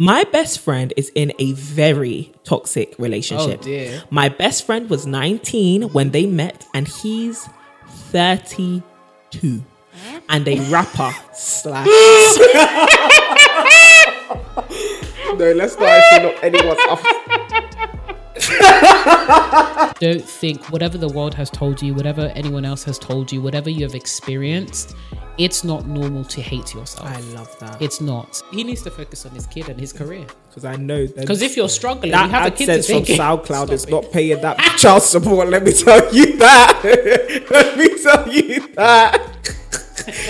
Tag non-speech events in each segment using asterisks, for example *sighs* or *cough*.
My best friend is in a very toxic relationship. Oh, dear. My best friend was 19 when they met, and he's 32 and a rapper slash. *laughs* no, let's not actually knock anyone's off. *laughs* Don't think whatever the world has told you, whatever anyone else has told you, whatever you have experienced, it's not normal to hate yourself. I love that. It's not. He needs to focus on his kid and his career. Because I know that. Because if you're struggling, that you have a kid to from it. SoundCloud is Stop not paying that *laughs* child support. Let me tell you that. *laughs* let me tell you that.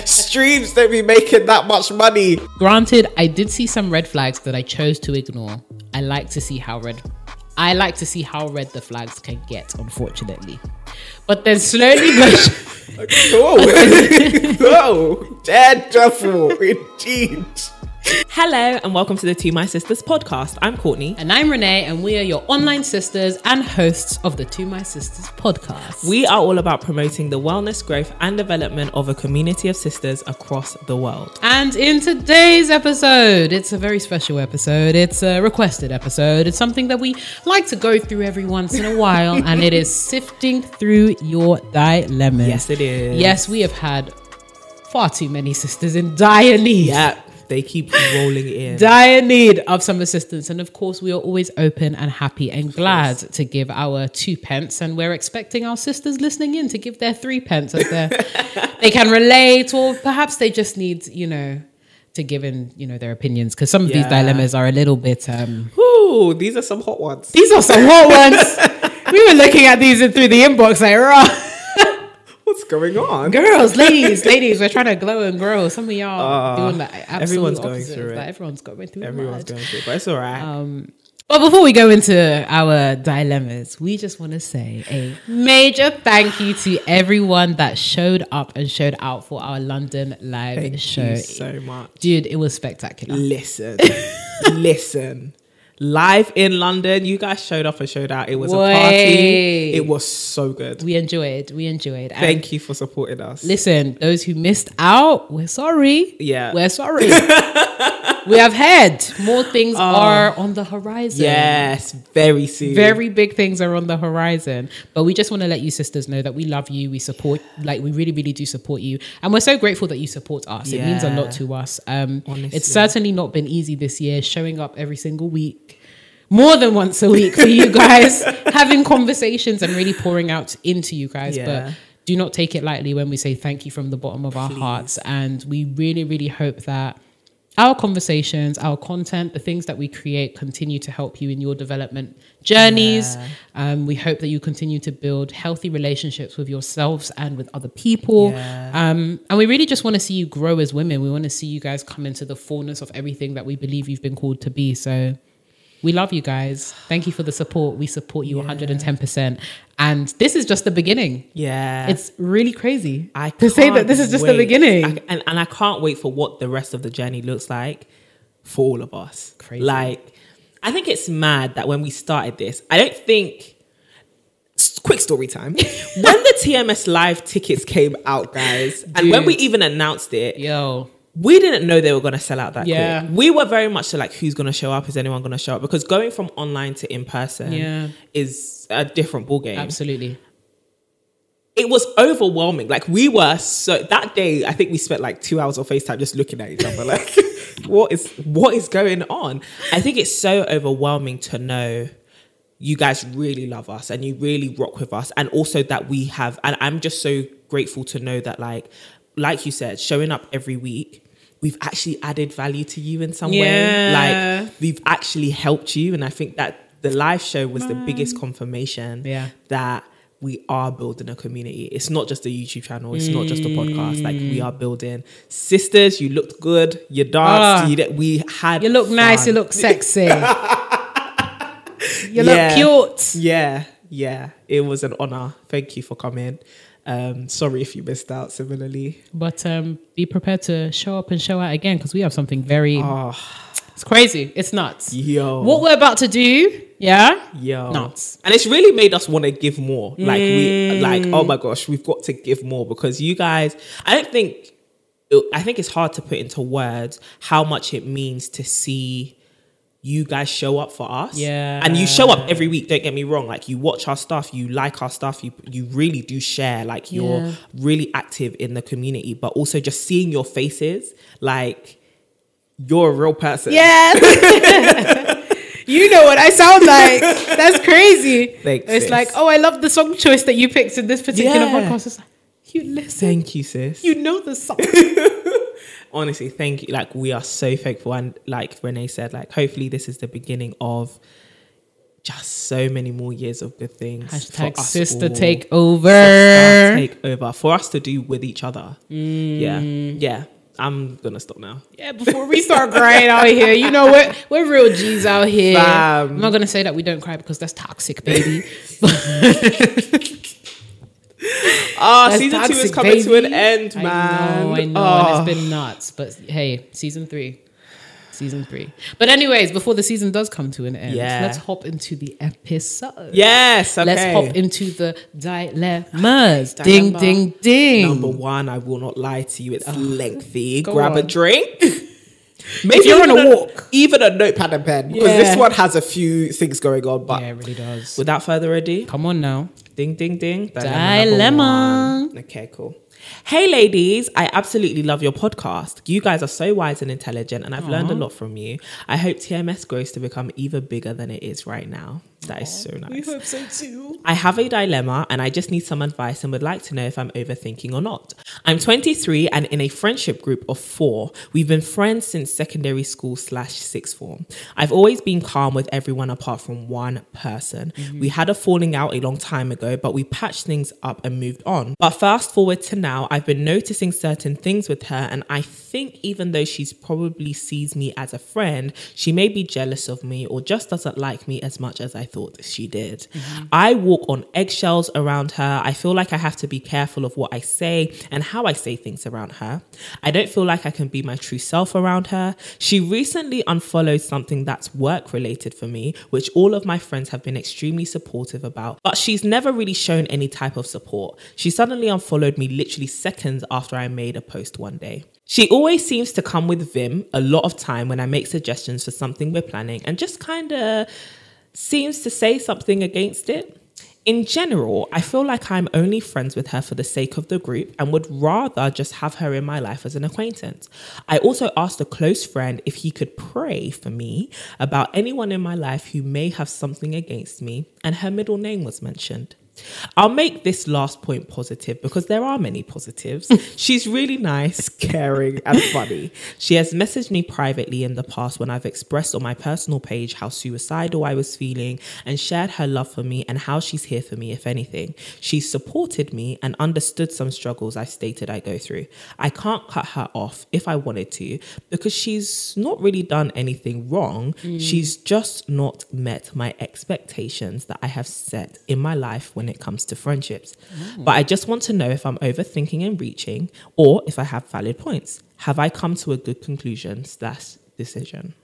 Streams don't be making that much money. Granted, I did see some red flags that I chose to ignore. I like to see how red I like to see how red the flags can get, unfortunately. But then slowly but Oh, dead duffel, indeed. Hello and welcome to the To My Sisters podcast. I'm Courtney. and I'm Renee, and we are your online sisters and hosts of the To My Sisters podcast. We are all about promoting the wellness, growth, and development of a community of sisters across the world. And in today's episode, it's a very special episode. It's a requested episode. It's something that we like to go through every once in a while, *laughs* and it is sifting through your dilemmas. Yes, it is. Yes, we have had far too many sisters in dire need. Yeah, they keep rolling *laughs* in. Dire need of some assistance. And of course, we are always open and happy and glad to give our two pence. And we're expecting our sisters listening in to give their three pence as *laughs* they can relate, or perhaps they just need, you know, to give in, you know, their opinions. Because some of these dilemmas are a little bit, um, Ooh, these are some hot ones. these are some hot ones. *laughs* we were looking at these in- through the inbox like, raw. What's going on? Girls, *laughs* ladies, ladies, we're trying to glow and grow. Some of y'all doing the absolute Uh, everyone's going through it. Like, everyone's going through it. Everyone's going through, it, but it's all right. Um, But before we go into our dilemmas, we just want to say a major thank you to everyone that showed up and showed out for our London live Thank show. you so much. Dude, it was spectacular. Listen, listen. *laughs* Live in London, you guys showed up and showed out. It was a party. It was so good. We enjoyed. We enjoyed. And Thank you for supporting us. Listen, those who missed out, we're sorry. Yeah. We're sorry. *laughs* we have heard more things are on the horizon. Yes, very soon. Very big things are on the horizon. But we just want to let you sisters know that we love you. We support, like, we really, really do support you. And we're so grateful that you support us. It means a lot to us. Um, Honestly. it's certainly not been easy this year, showing up every single week. More than once a week for you guys, *laughs* having conversations and really pouring out into you guys. Yeah. But do not take it lightly when we say thank you from the bottom of our hearts. And we really, really hope that our conversations, our content, the things that we create continue to help you in your development journeys. Um, we hope that you continue to build healthy relationships with yourselves and with other people. Yeah. Um, and we really just want to see you grow as women. We want to see you guys come into the fullness of everything that we believe you've been called to be. So we love you guys. Thank you for the support. We support you 110%. And this is just the beginning. Yeah. It's really crazy I to say that this is just the beginning. I- and, and I can't wait for what the rest of the journey looks like for all of us. Crazy. Like, I think it's mad that when we started this, I don't think. Quick story time. *laughs* when the TMS live tickets came out, guys, and when we even announced it, Yo, we didn't know they were going to sell out that Yeah. quick. We were very much like, who's going to show up? Is anyone going to show up? Because going from online to in person Yeah. is a different ballgame absolutely. it was overwhelming. Like we were so that day, I think we spent like two hours on FaceTime just looking at each other. *laughs* Like, what is what is going on? I think it's so overwhelming to know you guys really love us and you really rock with us, and also that we have. And I'm just so grateful to know that, like, like you said, showing up every week. We've actually added value to you in some Yeah. way. Like we've actually helped you. And I think that the live show was the biggest confirmation Yeah. that we are building a community. It's not just a YouTube channel. It's not just a podcast. Like we are building sisters. You looked good. You danced. Ah. you did, we had. You look nice. You look sexy. *laughs* you Yeah. look cute. Yeah, yeah. It was an honor. Thank you for coming. Um, sorry if you missed out. Similarly, But um, be prepared to show up and show out again because we have something very. oh, It's crazy. It's nuts. yo, What we're about to do, yeah, yo, nuts. and it's really made us want to give more. Like we, like Mm. oh my gosh, we've got to give more because you guys. I don't think. I think it's hard to put into words how much it means to see you guys show up for us. Yeah. And you show up every week, don't get me wrong. Like you watch our stuff, you like our stuff, you you really do share. Like you're Yeah. really active in the community, but also just seeing your faces, like you're a real person. Yeah. *laughs* you know what I sound like. That's *laughs* crazy. Thanks, it's sis. like, oh, I love the song choice that you picked in this particular Yeah. podcast. It's like, you listen. Thank you, sis. You know the song. *laughs* honestly thank you like we are so thankful and like renee said like hopefully this is the beginning of just so many more years of good things Hashtag sister all. take Sister over. take over for us to do with each other yeah Mm. yeah i'm gonna stop now Yeah, before we start crying out here, you know we're we're real G's out here. Fam. I'm not gonna say that we don't cry because that's toxic, baby. *laughs* *laughs* ah That's season two is toxic, coming to an end man I know, I know, Ah. and it's been nuts. But hey, season three. Season three. But anyways, before the season does come to an end, Yeah. let's hop into the episode. yes okay. Let's hop into the dilemmas. Ding, ding, ding. number one i will not lie to you it's lengthy grab a drink *laughs* Maybe you're on a walk. even a notepad and pen, because Yeah. this one has a few things going on. But yeah, it really does. without further ado, Come on now. Ding, ding, ding. Dilemma. one. Okay, cool. Hey, ladies, I absolutely love your podcast. You guys are so wise and intelligent, and I've learned a lot from you. I hope TMS grows to become even bigger than it is right now. That is so nice. We hope so too. I have a dilemma and I just need some advice and would like to know if I'm overthinking or not. I'm 23 and in a friendship group of four. We've been friends since secondary school slash sixth form. I've always been calm with everyone apart from one person. Mm-hmm. We had a falling out a long time ago, but we patched things up and moved on. But fast forward to now, I've been noticing certain things with her and I think even though she's probably sees me as a friend, she may be jealous of me or just doesn't like me as much as I thought she did. Mm-hmm. I walk on eggshells around her. I feel like I have to be careful of what I say and how I say things around her. I don't feel like I can be my true self around her. She recently unfollowed something that's work related for me, which all of my friends have been extremely supportive about, but she's never really shown any type of support. She suddenly unfollowed me literally seconds after I made a post one day. She always seems to come with Vim a lot of time when I make suggestions for something we're planning and just kind of seems to say something against it. In general, I feel like I'm only friends with her for the sake of the group and would rather just have her in my life as an acquaintance. I also asked a close friend if he could pray for me about anyone in my life who may have something against me, and her middle name was mentioned. I'll make this last point positive because there are many positives. *laughs* She's really nice, caring, and *laughs* funny. She has messaged me privately in the past when I've expressed on my personal page how suicidal I was feeling and shared her love for me and how she's here for me if anything. She's supported me and understood some struggles I stated I go through. I can't cut her off if I wanted to because she's not really done anything wrong. Mm. She's just not met my expectations that I have set in my life when it comes to friendships. But I just want to know if I'm overthinking and reaching or if I have valid points. Have I come to a good conclusion slash decision?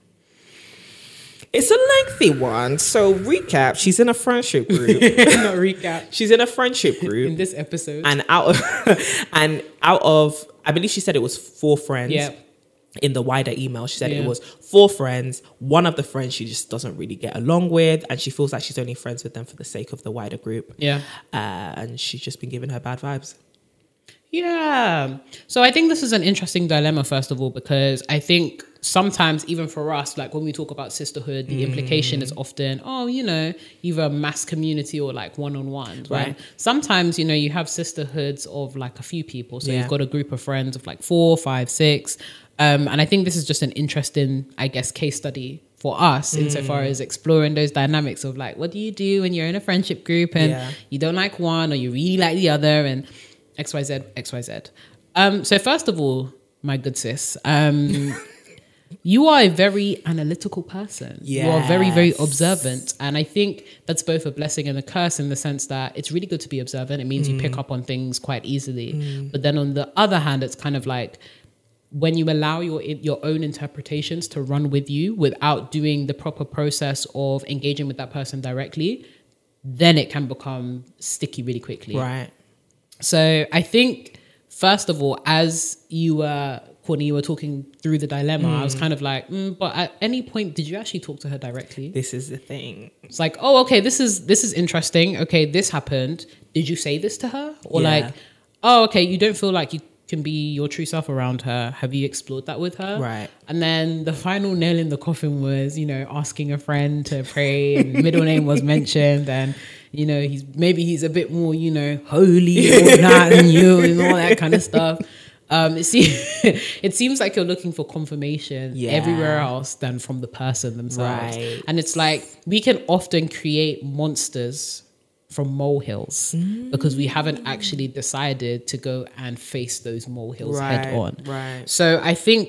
It's a lengthy one. So recap, she's in a friendship *laughs* group. Not recap. she's in a friendship group In this episode. and out of *laughs* and out of I believe she said it was four friends. Yep. In the wider email, she said Yeah. it was four friends. One of the friends she just doesn't really get along with, and she feels like she's only friends with them for the sake of the wider group. yeah. Uh, and she's just been giving her bad vibes. Yeah. So I think this is an interesting dilemma, first of all, because I think sometimes, even for us, like when we talk about sisterhood, the implication Mm. is often, oh, you know, either a mass community or like one on one, right? Right. Sometimes, you know, you have sisterhoods of like a few people. So Yeah. you've got a group of friends of like four, five, six. Um, and I think this is just an interesting, I guess, case study for us insofar as exploring those dynamics of like what do you do when you're in a friendship group and Yeah. you don't like one or you really like the other and xyz xyz um so first of all my good sis um *laughs* you are a very analytical person. You are very, very observant. And I think that's both a blessing and a curse in the sense that it's really good to be observant. It means you Mm. pick up on things quite easily. But then on the other hand, it's kind of like when you allow your your own interpretations to run with you without doing the proper process of engaging with that person directly, then it can become sticky really quickly. Right. So I think first of all, as you were Courtney, you were talking through the dilemma. I was kind of like, mm, but at any point, did you actually talk to her directly? This is the thing. It's like, oh, okay, this is this is interesting. Okay, this happened. Did you say this to her, or Yeah. like, oh, okay, you don't feel like you can be your true self around her? Have you explored that with her? Right. And then the final nail in the coffin was, you know, asking a friend to pray, and middle name was mentioned, and you know, he's maybe he's a bit more, you know, holy or *laughs* not than you, and all that kind of stuff. Um, it seems *laughs* it seems like you're looking for confirmation Yeah. everywhere else than from the person themselves, Right. and it's like we can often create monsters from molehills because we haven't actually decided to go and face those molehills head on. right. So I think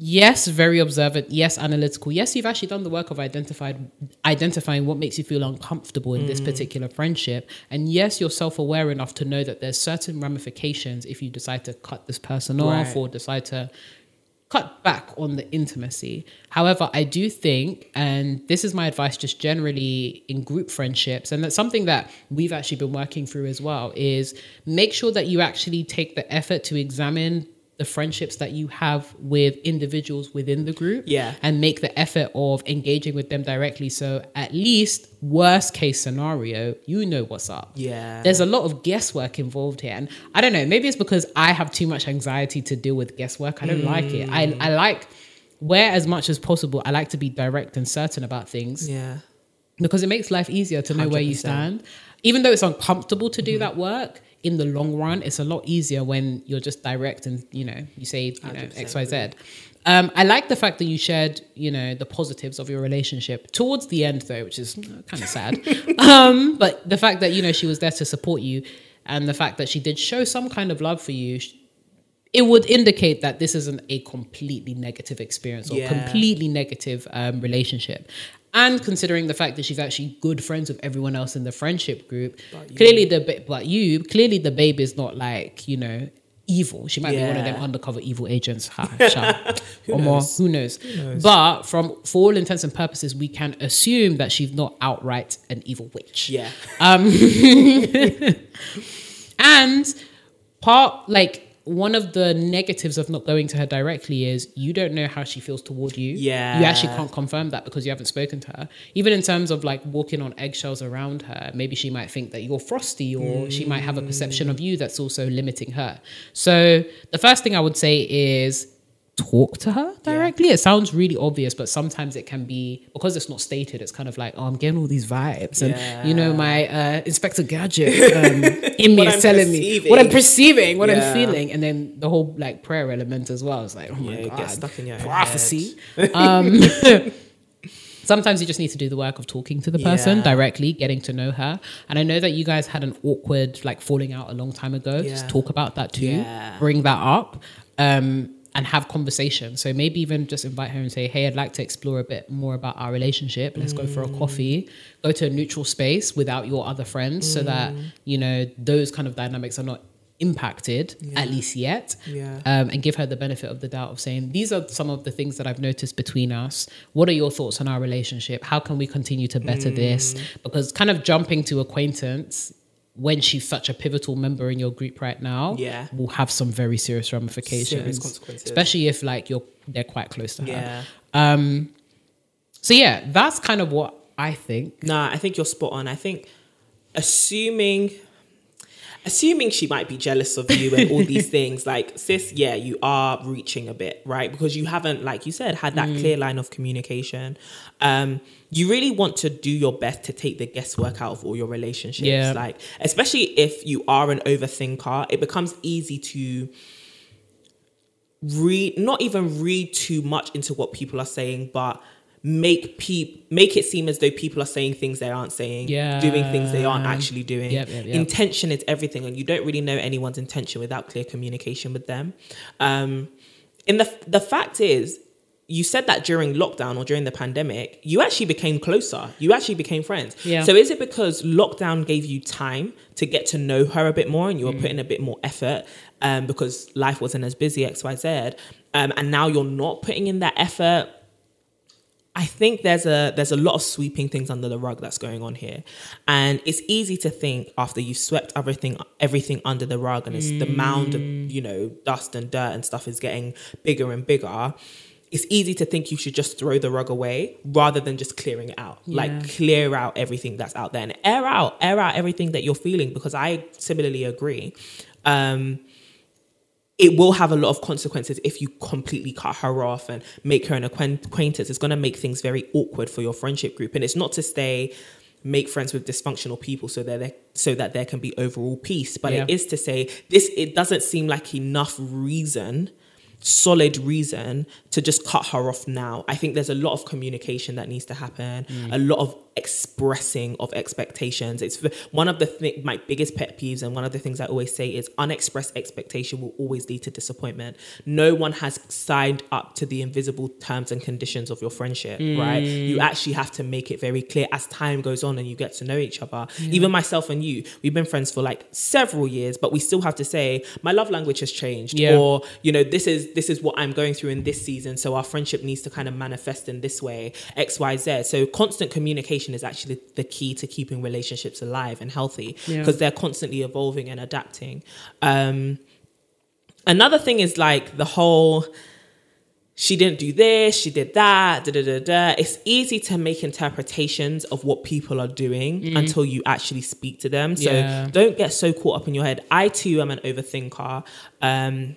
yes, very observant, yes, analytical. Yes, you've actually done the work of identified identifying what makes you feel uncomfortable in Mm. this particular friendship. And yes, you're self-aware enough to know that there's certain ramifications if you decide to cut this person off or decide to cut back on the intimacy. However, I do think, and this is my advice just generally in group friendships, and that's something that we've actually been working through as well, is make sure that you actually take the effort to examine the friendships that you have with individuals within the group Yeah. and make the effort of engaging with them directly. So at least worst case scenario you know what's up. Yeah. there's a lot of guesswork involved here. And i don't know maybe it's because i have too much anxiety to deal with guesswork. I don't like it. I, mm. I like where as much as possible i like to be direct and certain about things. Yeah. because it makes life easier to know where you stand. Even though it's uncomfortable to do mm-hmm. that work, in the long run, it's a lot easier when you're just direct and you know you say you know X Y Z. Um, I like the fact that you shared you know the positives of your relationship towards the end though, which is kind of sad. *laughs* um, but the fact that you know she was there to support you, and the fact that she did show some kind of love for you. It would indicate that this isn't a completely negative experience or Yeah. completely negative um, relationship. And considering the fact that she's actually good friends with everyone else in the friendship group, clearly the ba- but you clearly the babe is not like you know evil. She might be one of them undercover evil agents, ha, *laughs* sha, or more. knows? Who knows? But from for all intents and purposes, we can assume that she's not outright an evil witch. Yeah. Um, *laughs* and part like one of the negatives of not going to her directly is you don't know how she feels toward you. Yeah. You actually can't confirm that because you haven't spoken to her. Even in terms of like walking on eggshells around her, maybe she might think that you're frosty or she might have a perception of you that's also limiting her. So the first thing I would say is talk to her directly. It sounds really obvious, but sometimes it can be because it's not stated. It's kind of like, oh, I'm getting all these vibes, and you know, my uh, Inspector Gadget *laughs* um, in me is telling me what I'm perceiving, what Yeah. I'm feeling, and then the whole like prayer element as well. It's like, oh my Yeah, god, gets stuck in your prophecy. *laughs* um, *laughs* sometimes you just need to do the work of talking to the person Yeah. directly, getting to know her. And I know that you guys had an awkward like falling out a long time ago. Just talk about that too. Yeah. Bring that up. Um, and have conversation. So maybe even just invite her and say, "Hey, I'd like to explore a bit more about our relationship. Let's go for a Mm. coffee. Go to a neutral space without your other friends, so that Mm. you know those kind of dynamics are not impacted at least yet. Yeah. Um, and give her the benefit of the doubt of saying, "These are some of the things that I've noticed between us. What are your thoughts on our relationship? How can we continue to better this?" Mm. Because kind of jumping to acquaintance when she's such a pivotal member in your group right now Yeah. will have some very serious ramifications Serious consequences. especially if like you're they're quite close to her Yeah. Um, so yeah that's kind of what i think Nah, I think you're spot on. I think assuming assuming she might be jealous of you and all these *laughs* things, like sis, yeah, you are reaching a bit, right? Because you haven't, like you said, had Mm. that clear line of communication. Um, you really want to do your best to take the guesswork out of all your relationships. Yeah. Like, especially if you are an overthinker, it becomes easy to read not even read too much into what people are saying but make peop make it seem as though people are saying things they aren't saying, Yeah. doing things they aren't actually doing. Yep, yep, yep. Intention is everything, and you don't really know anyone's intention without clear communication with them. Um, and the the fact is, you said that during lockdown or during the pandemic, you actually became closer. You actually became friends. Yeah. So is it because lockdown gave you time to get to know her a bit more and you were putting a bit more effort um, because life wasn't as busy, X, Y, Z, um, and now you're not putting in that effort? I think there's a there's a lot of sweeping things under the rug that's going on here, and it's easy to think after you've swept everything everything under the rug and it's the mound of you know dust and dirt and stuff is getting bigger and bigger. It's easy to think you should just throw the rug away rather than just clearing it out. Yeah. Like clear out everything that's out there and air out air out everything that you're feeling because I similarly agree. Um, it will have a lot of consequences if you completely cut her off and make her an acquaintance. It's going to make things very awkward for your friendship group. And it's not to say make friends with dysfunctional people so that there, so that there can be overall peace, but Yeah. it is to say this. It doesn't seem like enough reason. Solid reason to just cut her off now. I think there's a lot of communication that needs to happen, mm. a lot of expressing of expectations. It's one of the thi- my biggest pet peeves, and one of the things I always say is unexpressed expectation will always lead to disappointment. No one has signed up to the invisible terms and conditions of your friendship, right? You mm. actually have to make it very clear as time goes on and you get to know each other. Even myself and you, we've been friends for like several years, but we still have to say my love language has changed, Yeah. or you know this is this is what I'm going through in this season, so our friendship needs to kind of manifest in this way, X, Y, Z. So constant communication is actually the key to keeping relationships alive and healthy Yeah. because they're constantly evolving and adapting. Um, another thing is like the whole she didn't do this, she did that, da da da da. It's easy to make interpretations of what people are doing until you actually speak to them. So Yeah. don't get so caught up in your head. I too am an overthinker. Um,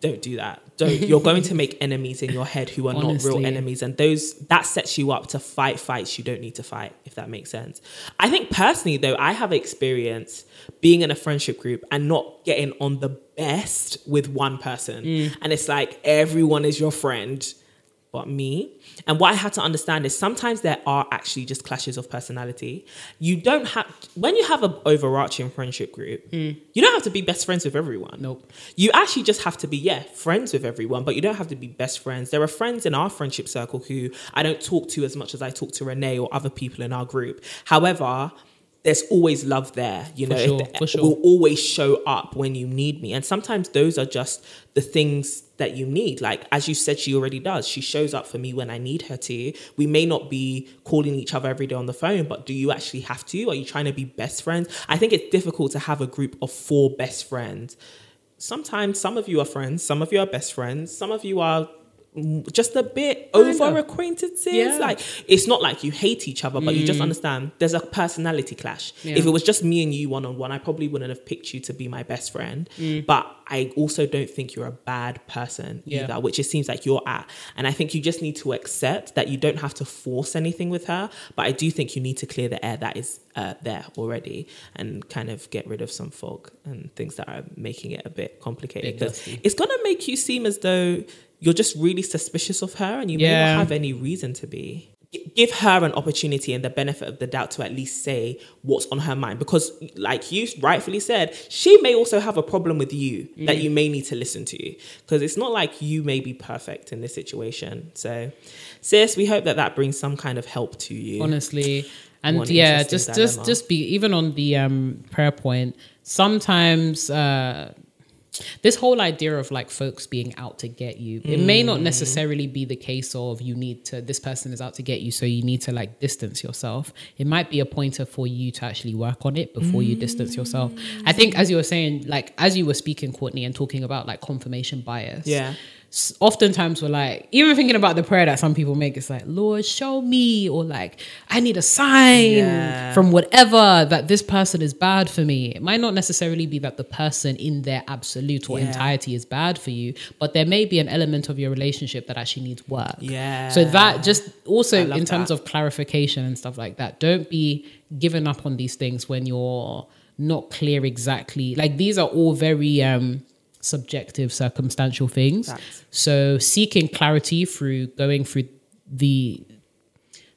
don't do that. Don't. *laughs* You're going to make enemies in your head who are not real enemies, and those that sets you up to fight fights you don't need to fight. If that makes sense. I think personally, though, I have experience being in a friendship group and not getting on the best with one person, mm. and it's like everyone is your friend but me. And what I had to understand is sometimes there are actually just clashes of personality. You don't have when you have an overarching friendship group, you don't have to be best friends with everyone. Nope. You actually just have to be, yeah, friends with everyone, but you don't have to be best friends. There are friends in our friendship circle who I don't talk to as much as I talk to Renee or other people in our group. However, there's always love there, you know. sure, it for sure. will always show up when you need me. And sometimes those are just the things that you need. Like, as you said, she already does. She shows up for me when I need her to. We may not be calling each other every day on the phone, but do you actually have to? Are you trying to be best friends? I think it's difficult to have a group of four best friends. Sometimes some of you are friends, some of you are best friends, some of you are just a bit over acquaintances. Yeah. Like it's not like you hate each other, but you just understand there's a personality clash. Yeah. If it was just me and you one on one, I probably wouldn't have picked you to be my best friend. But I also don't think you're a bad person Yeah. either, which it seems like you're at. And I think you just need to accept that you don't have to force anything with her. But I do think you need to clear the air that is uh, there already and kind of get rid of some fog and things that are making it a bit complicated. Because it's gonna make you seem as though you're just really suspicious of her and you may not have any reason to be. Give her an opportunity and the benefit of the doubt to at least say what's on her mind because, like you rightfully said, she may also have a problem with you that Mm. you may need to listen to because it's not like you may be perfect in this situation. So, sis, we hope that that brings some kind of help to you. honestly and One yeah just just just be even on the um prayer point sometimes uh this whole idea of like folks being out to get you it may not mm. necessarily be the case of you need to this person is out to get you so you need to like distance yourself. It might be a pointer for you to actually work on it before you distance yourself. I mm. think as you were saying like as you were speaking courtney and talking about like confirmation bias Yeah. Oftentimes we're like even thinking about the prayer that some people make it's like lord show me or like i need a sign Yeah. from whatever that this person is bad for me it might not necessarily be that the person in their absolute or Yeah. entirety is bad for you but there may be an element of your relationship that actually needs work Yeah. so that just also in terms that. of clarification and stuff like that don't be giving up on these things when you're not clear exactly like these are all very um subjective circumstantial things Facts. so seeking clarity through going through the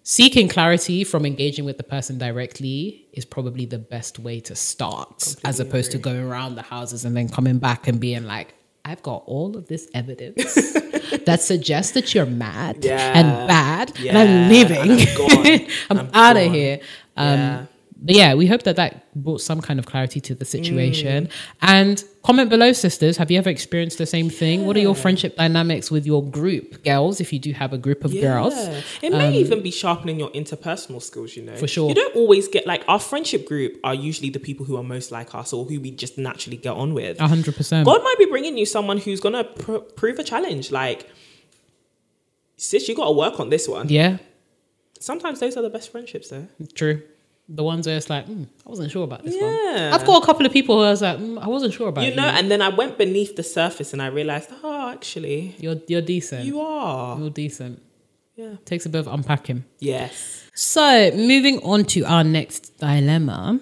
seeking clarity from engaging with the person directly is probably the best way to start as opposed to going around the houses and then coming back and being like i've got all of this evidence *laughs* that suggests that you're mad Yeah. and bad and i'm leaving I'm *laughs* i'm, I'm out of here um, Yeah. but yeah, we hope that that brought some kind of clarity to the Mm. situation. And comment below, sisters. Have you ever experienced the same thing? What are your friendship dynamics with your group, girls? If you do have a group of girls, It may even be sharpening your interpersonal skills, you know. Um, For sure. You don't always get like our friendship group are usually the people who are most like us or who we just naturally get on with. a hundred percent. God might be bringing you someone who's going to pr- prove a challenge. Like, sis, you got to work on this one. Yeah, Sometimes those are the best friendships, though. true. The ones where it's like, mm, I wasn't sure about this one. Yeah. I've got a couple of people who I was like, mm, I wasn't sure about You know, and then I went beneath the surface and I realized, oh, actually, You're you're decent. you are. You're decent. Yeah. Takes a bit of unpacking. Yes. So moving on to our next dilemma.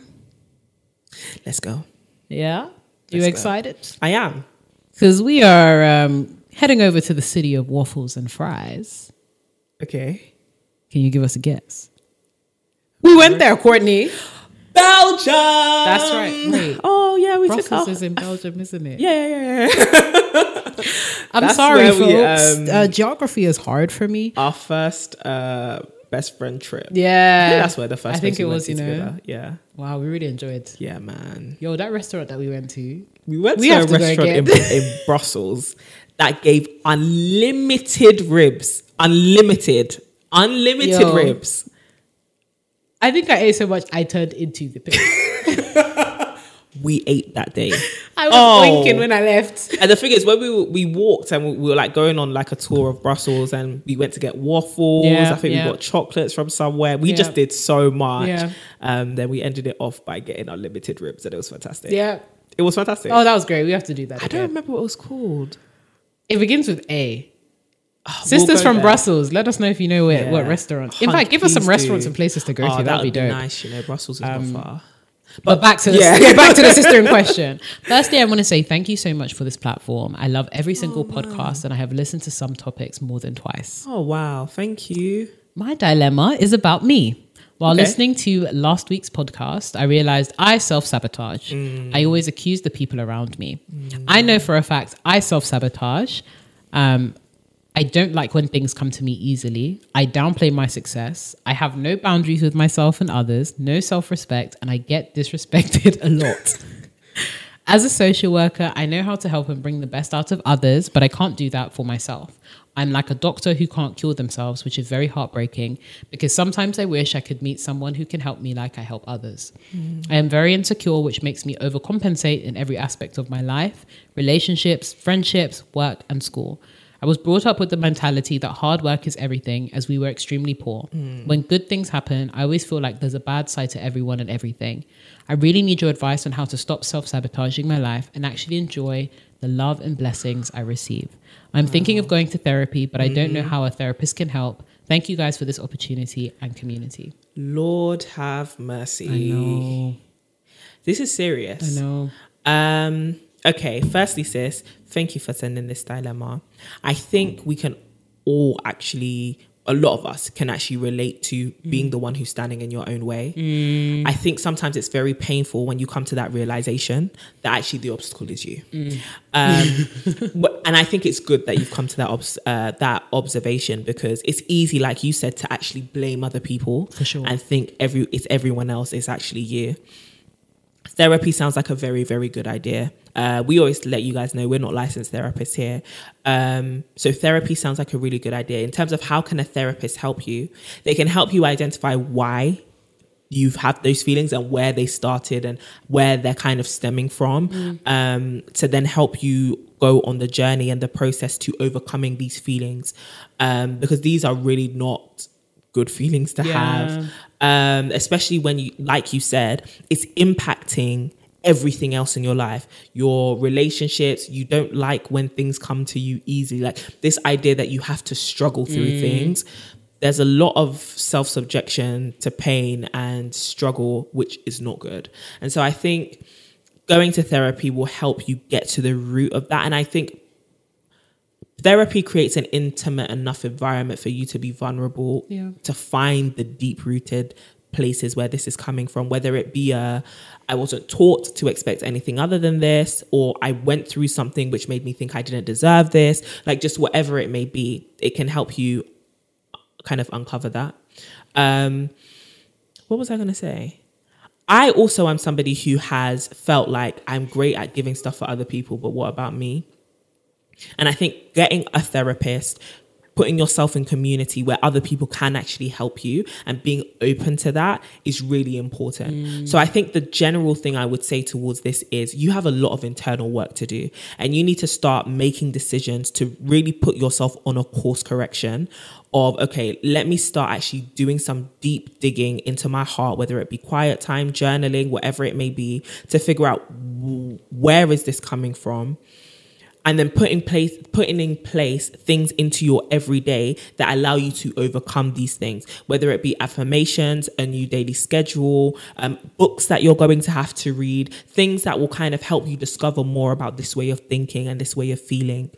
Let's go. Yeah, you Let's go. excited? I am. Because we are um, heading over to the city of waffles and fries. Okay. Can you give us a guess? We went there, Courtney. Belgium. That's right. Wait, Oh, yeah, we took Brussels off. is in Belgium, isn't it? Yeah, yeah, yeah. *laughs* I'm That's sorry, where we, folks. um, uh, geography is hard for me. Our first uh, best friend trip. Yeah, that's where the first I think it we was. You know, together. Yeah. wow, we really enjoyed. Yeah, man. Yo, that restaurant that we went to. We went We to have a to restaurant in, in *laughs* Brussels that gave unlimited ribs. Unlimited. Unlimited Yo. ribs. I think I ate so much I turned into the pig. *laughs* We ate that day. *laughs* I was Oh. blinking when I left. And the thing is, when we were- we walked and we, we were like going on like a tour of Brussels, and we went to get waffles. Yeah, I think yeah. we got chocolates from somewhere. We Yeah. just did so much. Yeah. Um, then we ended it off by getting unlimited ribs, and it was fantastic. Yeah. it was fantastic. Oh, that was great. We have to do that. I don't remember what it was called. It begins with A. We'll Sisters from there. Brussels. Let us know if you know where, what restaurants. In fact, give us some restaurants do. and places to go Oh, to. That'd be would dope. Um, nice. You know, Brussels is not far. But back to the, Yeah. yeah. back to the sister in *laughs* question. Firstly, I want to say thank you so much for this platform. I love every single podcast, and I have listened to some topics more than twice. Oh wow! Thank you. My dilemma is about me. While Okay. listening to last week's podcast, I realized I self sabotage. Mm. I always accuse the people around me. I know for a fact I self sabotage. Um, I don't like when things come to me easily. I downplay my success. I have no boundaries with myself and others, no self respect, and I get disrespected *laughs* a lot. As a social worker, I know how to help and bring the best out of others, but I can't do that for myself. I'm like a doctor who can't cure themselves, which is very heartbreaking because sometimes I wish I could meet someone who can help me like I help others. I am very insecure, which makes me overcompensate in every aspect of my life relationships, friendships, work, and school. I was brought up with the mentality that hard work is everything as we were extremely poor. When good things happen, I always feel like there's a bad side to everyone and everything. I really need your advice on how to stop self sabotaging my life and actually enjoy the love and blessings I receive. I'm thinking of going to therapy, but I don't know how a therapist can help. Thank you guys for this opportunity and community. Lord have mercy. I know. This is serious. I know. Um, okay, firstly, sis, thank you for sending this dilemma. I think we can all actually, a lot of us can actually relate to being the one who's standing in your own way. I think sometimes it's very painful when you come to that realization that actually the obstacle is you. Um, *laughs* and I think it's good that you've come to that obs- uh, that observation because it's easy, like you said, to actually blame other people For sure. and think every it's everyone else. It's actually you therapy sounds like a very very good idea. Uh, we always let you guys know we're not licensed therapists here. Um, so therapy sounds like a really good idea. In terms of how can a therapist help you they can help you identify why you've had those feelings and where they started and where they're kind of stemming from um, to then help you go on the journey and the process to overcoming these feelings. Um, because these are really not good feelings to Yeah. have um, especially when you, like you said, it's impacting everything else in your life, your relationships. You don't like when things come to you easy. Like this idea that you have to struggle through things. There's a lot of self subjection to pain and struggle, which is not good. And so I think going to therapy will help you get to the root of that. And I think therapy creates an intimate enough environment for you to be vulnerable Yeah. to find the deep rooted places where this is coming from whether it be a i wasn't taught to expect anything other than this or i went through something which made me think i didn't deserve this. Like just whatever it may be it can help you kind of uncover that. Um what was i going to say? I also am somebody who has felt like i'm great at giving stuff for other people but what about me and I think getting a therapist, putting yourself in community where other people can actually help you and being open to that is really important. Mm. So I think the general thing I would say towards this is you have a lot of internal work to do and you need to start making decisions to really put yourself on a course correction of okay, let me start actually doing some deep digging into my heart whether it be quiet time, journaling, whatever it may be to figure out where is this coming from and then put in place putting in place things into your everyday that allow you to overcome these things whether it be affirmations a new daily schedule um, books that you're going to have to read things that will kind of help you discover more about this way of thinking and this way of feeling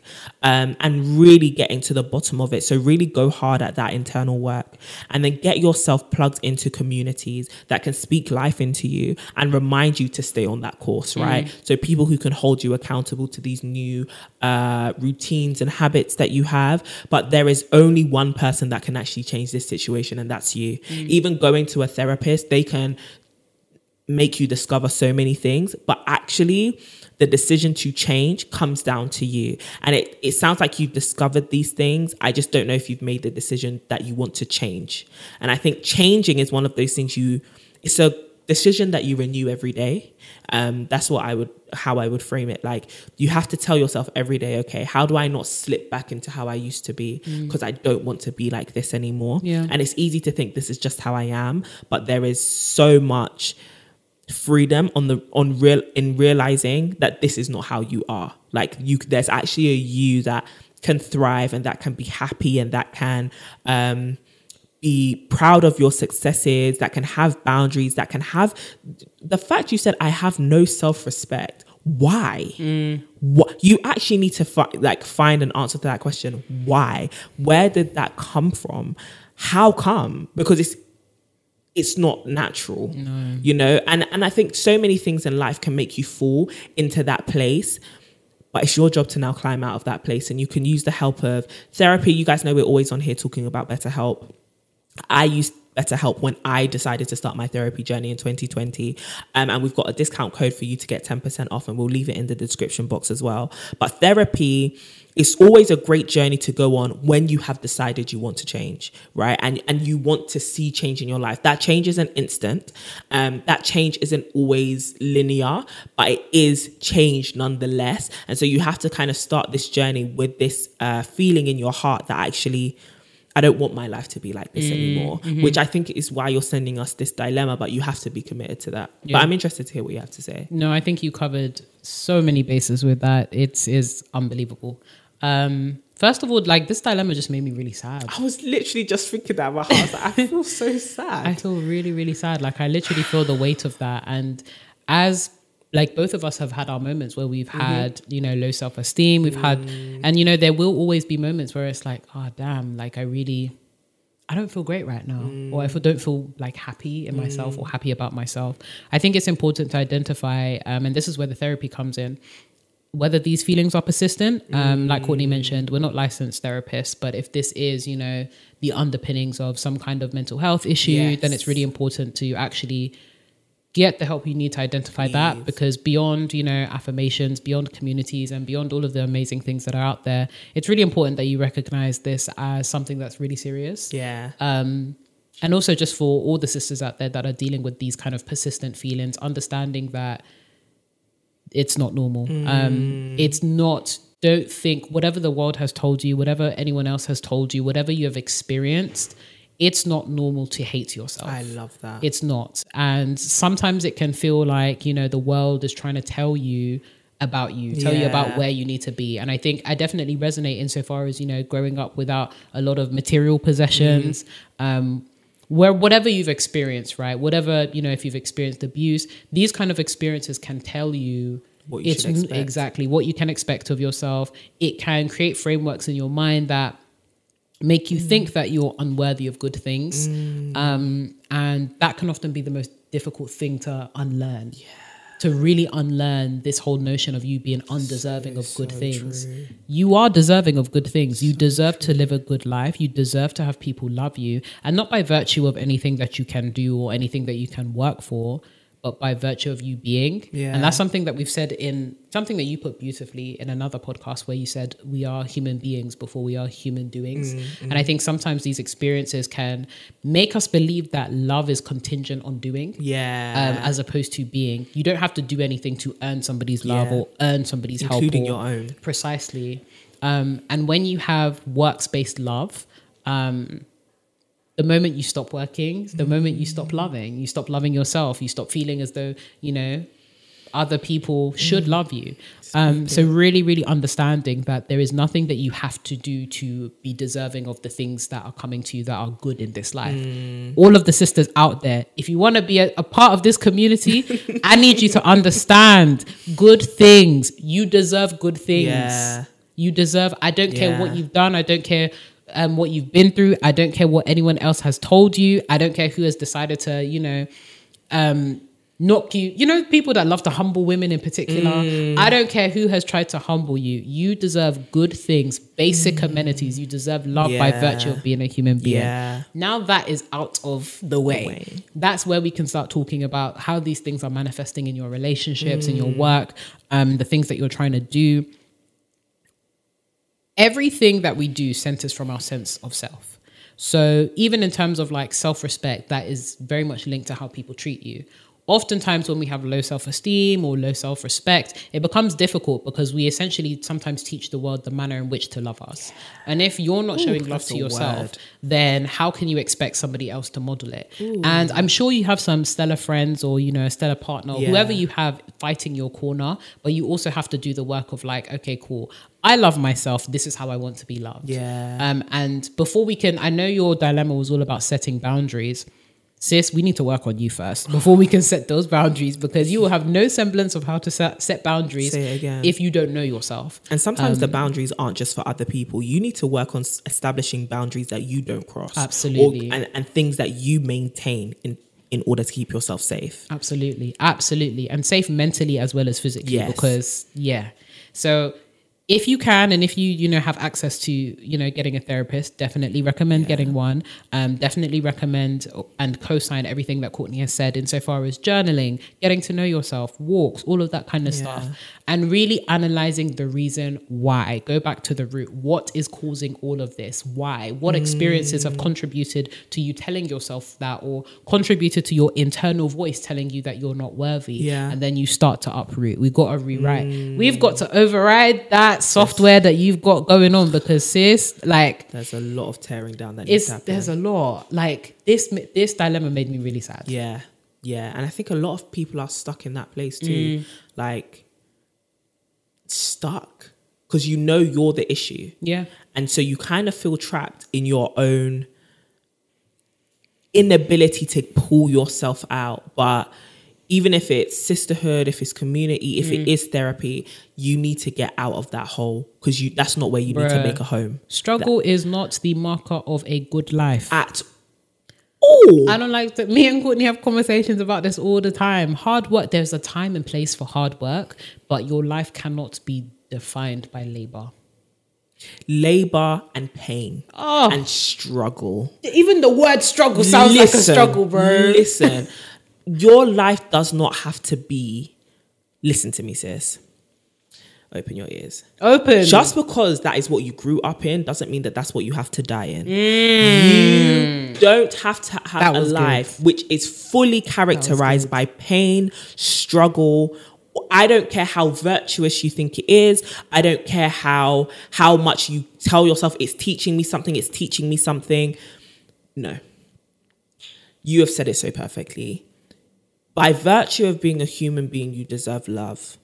um, and really getting to the bottom of it. So really go hard at that internal work and then get yourself plugged into communities that can speak life into you and remind you to stay on that course right? So people who can hold you accountable to these new uh, routines and habits that you have. But there is only one person that can actually change this situation, and that's you. Even going to a therapist, they can make you discover so many things, but actually, the decision to change comes down to you. And it, it sounds like you've discovered these things. I just don't know if you've made the decision that you want to change. And I think changing is one of those things you, it's a decision that you renew every day. Um, that's what I would, how I would frame it. Like you have to tell yourself every day, okay, how do I not slip back into how I used to be? Because I don't want to be like this anymore. Yeah. And it's easy to think this is just how I am, but there is so much freedom on the on real in realizing that this is not how you are like you there's actually a you that can thrive and that can be happy and that can um be proud of your successes that can have boundaries that can have the fact you said i have no self-respect why? What you actually need to fi- like find an answer to that question why? Where did that come from? How come? Because it's it's not natural you know? And and i think so many things in life can make you fall into that place but it's your job to now climb out of that place and you can use the help of therapy. You guys know we're always on here talking about BetterHelp I used BetterHelp when I decided to start my therapy journey in 2020. Um, and we've got a discount code for you to get 10% off, and we'll leave it in the description box as well. But therapy is always a great journey to go on when you have decided you want to change, right? And and you want to see change in your life. That change isn't instant. Um, that change isn't always linear, but it is change nonetheless. And so you have to kind of start this journey with this uh, feeling in your heart that actually I don't want my life to be like Mm, this anymore, mm-hmm. which I think is why you're sending us this dilemma, but you have to be committed to that. Yeah. But I'm interested to hear what you have to say. No, I think you covered so many bases with that. It is unbelievable. Um, first of all, like this dilemma just made me really sad. I was literally just thinking that about I was like, I feel so *laughs* sad. I feel really, really sad. Like I literally feel the weight of that. And as like both of us have had our moments where we've mm-hmm. had, you know, low self esteem. We've had, mm. and you know, there will always be moments where it's like, oh damn, like I really, I don't feel great right now, or I mm. feel, don't feel like happy in myself or mm. happy about myself. I think it's important to identify, um, and this is where the therapy comes in. Whether these feelings are persistent, um, like Courtney mentioned, we're not licensed therapists, but if this is, you know, the underpinnings of some kind of mental health issue, then it's really important to actually get the help you need to identify that because beyond you know affirmations beyond communities and beyond all of the amazing things that are out there it's really important that you recognize this as something that's really serious. Yeah. um, and also just for all the sisters out there that are dealing with these kind of persistent feelings understanding that it's not normal. Um, it's not don't think whatever the world has told you whatever anyone else has told you whatever you have experienced it's not normal to hate yourself I love that. it's not. And sometimes it can feel like, you know, the world is trying to tell you about you, tell you about where you need to be. And I think I definitely resonate insofar as, you know, growing up without a lot of material possessions, um, where whatever you've experienced, right? Whatever, you know, if you've experienced abuse, these kind of experiences can tell you What you it's exactly what you can expect of yourself. It can create frameworks in your mind that make you think that you're unworthy of good things, um, and that can often be the most difficult thing to unlearn. To really unlearn this whole notion of you being undeserving of good things. You are deserving of good things. You deserve to live a good life. You deserve to have people love you. And not by virtue of anything that you can do or anything that you can work for, but by virtue of you being. Yeah. And that's something that we've said in something that you put beautifully in another podcast where you said we are human beings before we are human doings. And I think sometimes these experiences can make us believe that love is contingent on doing. Yeah. Um, as opposed to being, you don't have to do anything to earn somebody's love Yeah. or earn somebody's Including help, or- your own. Precisely, um, and when you have works-based love, um, the moment you stop working, the mm-hmm. moment you stop loving, you stop loving yourself, you stop feeling as though, you know, other people should mm-hmm. love you. Um, so really, really understanding that there is nothing that you have to do to be deserving of the things that are coming to you that are good in this life. Mm. All of the sisters out there, if you want to be a, a part of this community, *laughs* I need you to understand good things. You deserve good things. Yeah. You deserve. I don't care what you've done. I don't care um, what you've been through. I don't care what anyone else has told you. I don't care who has decided to, you know, um, knock you. You know, people that love to humble women in particular. Mm. I don't care who has tried to humble you. You deserve good things, basic amenities. You deserve love by Mm. Virtue of being a human being. Yeah. Now that is out of the way. way. That's where we can start talking about how these things are manifesting in your relationships, in your Mm. work, um, the things that you're trying to do everything that we do centers from our sense of self. So even in terms of like self-respect, that is very much linked to how people treat you. Oftentimes, when we have low self-esteem or low self-respect, it becomes difficult because we essentially sometimes teach the world the manner in which to love us. And if you're not showing love to yourself, word. then how can you expect somebody else to model it? And I'm sure you have some stellar friends or you know a stellar partner, or Yeah. whoever you have fighting your corner, but you also have to do the work of like, okay, cool. I love myself. This is how I want to be loved. Yeah. Um, and before we can, I know your dilemma was all about setting boundaries. Sis, we need to work on you first *sighs* before we can set those boundaries because you will have no semblance of how to set, set boundaries Say it again. if you don't know yourself. And sometimes Um, the boundaries aren't just for other people. You need to work on establishing boundaries that you don't cross. Absolutely. Or, and, and things that you maintain in, in order to keep yourself safe. Absolutely, absolutely, and safe mentally as well as physically. Yes. Because yeah, so if you can and if you you know have access to you know getting a therapist, definitely recommend getting one. Um, definitely recommend and co-sign everything that Courtney has said insofar as journaling, getting to know yourself, walks, all of that kind of stuff, and really analyzing the reason why. Go back to the root. What is causing all of this? Why? What experiences have contributed to you telling yourself that, or contributed to your internal voice telling you that you're not worthy? Yeah. And then you start to uproot. We've got to rewrite. We've got to override that software that you've got going on because sis, like There's a lot of tearing down that needs it's to happen. there's a lot. Like this this dilemma made me really sad. Yeah, yeah, and I think a lot of people are stuck in that place too, Mm. like stuck because you know you're the issue, Yeah. and so you kind of feel trapped in your own inability to pull yourself out. But even if it's sisterhood, if it's community, if Mm. it is therapy, you need to get out of that hole because you that's not where you need to make a home Struggle is not the marker of a good life. at all. I don't like that. Me and Courtney have conversations about this all the time. Hard work, there's a time and place for hard work, but your life cannot be defined by labor. Labor and pain Oh. and struggle. Even the word struggle sounds like a struggle, bro. Listen, *laughs* your life does not have to be. Listen to me, sis. Open your ears. Open. Just because that is what you grew up in doesn't mean that that's what you have to die in. Mm. You don't have to have a was good. life which is fully characterized by pain, struggle. I don't care how virtuous you think it is. I don't care how how much you tell yourself it's teaching me something, it's teaching me something. No. You have said it so perfectly. By virtue of being a human being, you deserve love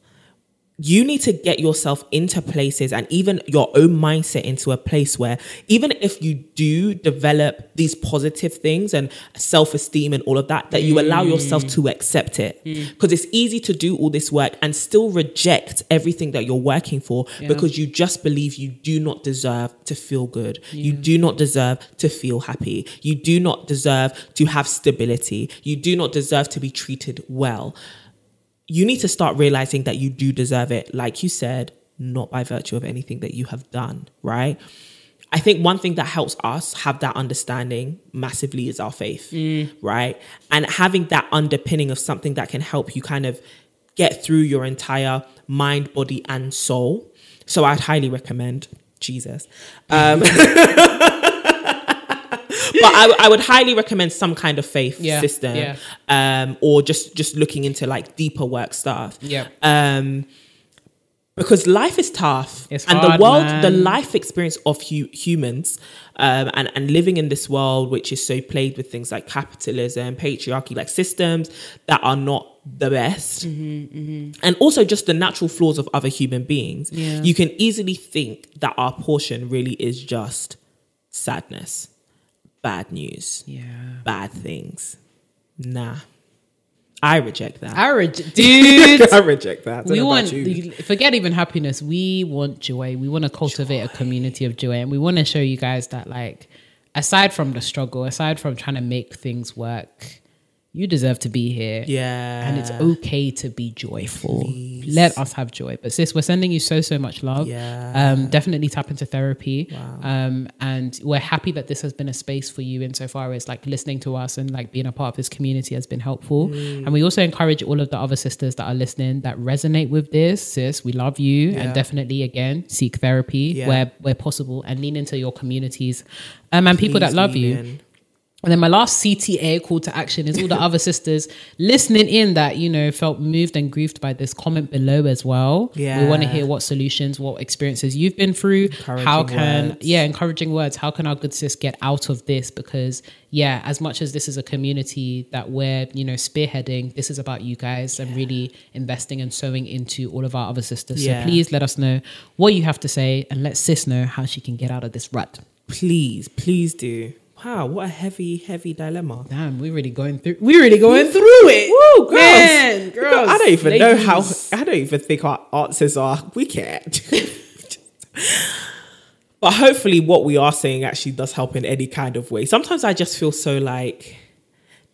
you need to get yourself into places and even your own mindset into a place where even if you do develop these positive things and self-esteem and all of that that you allow yourself to accept it. Hmm. Hmm. Because it's easy to do all this work and still reject everything that you're working for because you just believe you do not deserve to feel good. You do not deserve to feel happy. You do not deserve to have stability. You do not deserve to be treated well you need to start realizing that you do deserve it, like you said, not by virtue of anything that you have done, right? I think one thing that helps us have that understanding massively is our faith, right? And having that underpinning of something that can help you kind of get through your entire mind, body, and soul. So I'd highly recommend Jesus. Um, *laughs* *laughs* but I, I would highly recommend some kind of faith Yeah, system, yeah. um, or just just looking into like deeper work stuff. Yeah. Um, because life is tough, It's and hard, the world, the life experience of hu- humans, um, and and living in this world which is so plagued with things like capitalism, patriarchy, like systems that are not the best, Mm-hmm, and also just the natural flaws of other human beings. Yeah. You can easily think that our portion really is just sadness, bad news, Yeah. bad things. Nah, I reject that. I reg- *laughs* dude. I reject that. I we want forget even happiness. We want joy. We want to cultivate a community of joy, and we want to show you guys that, like, aside from the struggle, aside from trying to make things work, you deserve to be here. Yeah. and it's okay to be joyful. Let us have joy. But sis, we're sending you so so much love. Yeah. Um, definitely tap into therapy. Um, and we're happy that this has been a space for you insofar as like listening to us and like being a part of this community has been helpful. Mm. And we also encourage all of the other sisters that are listening that resonate with this. Sis, we love you, Yeah. and definitely again seek therapy Yeah. where where possible and lean into your communities. Um, and people that love you. in. And then my last CTA call to action is all the *laughs* other sisters listening in that, you know, felt moved and grieved by this comment below as well. Yeah. We want to hear what solutions, what experiences you've been through. how can, words. yeah, encouraging words. How can our good sis get out of this? Because, yeah, as much as this is a community that we're, you know, spearheading, this is about you guys and really investing and sowing into all of our other sisters. Yeah. So please let us know what you have to say and let sis know how she can get out of this rut. Please, please do. Wow, what a heavy, heavy dilemma. Damn, we're really going through. We're really going through it. Woo, girls. Man, girls. I don't even know how. I don't even think our answers are. We can't. *laughs* but hopefully, what we are saying actually does help in any kind of way. Sometimes I just feel so like,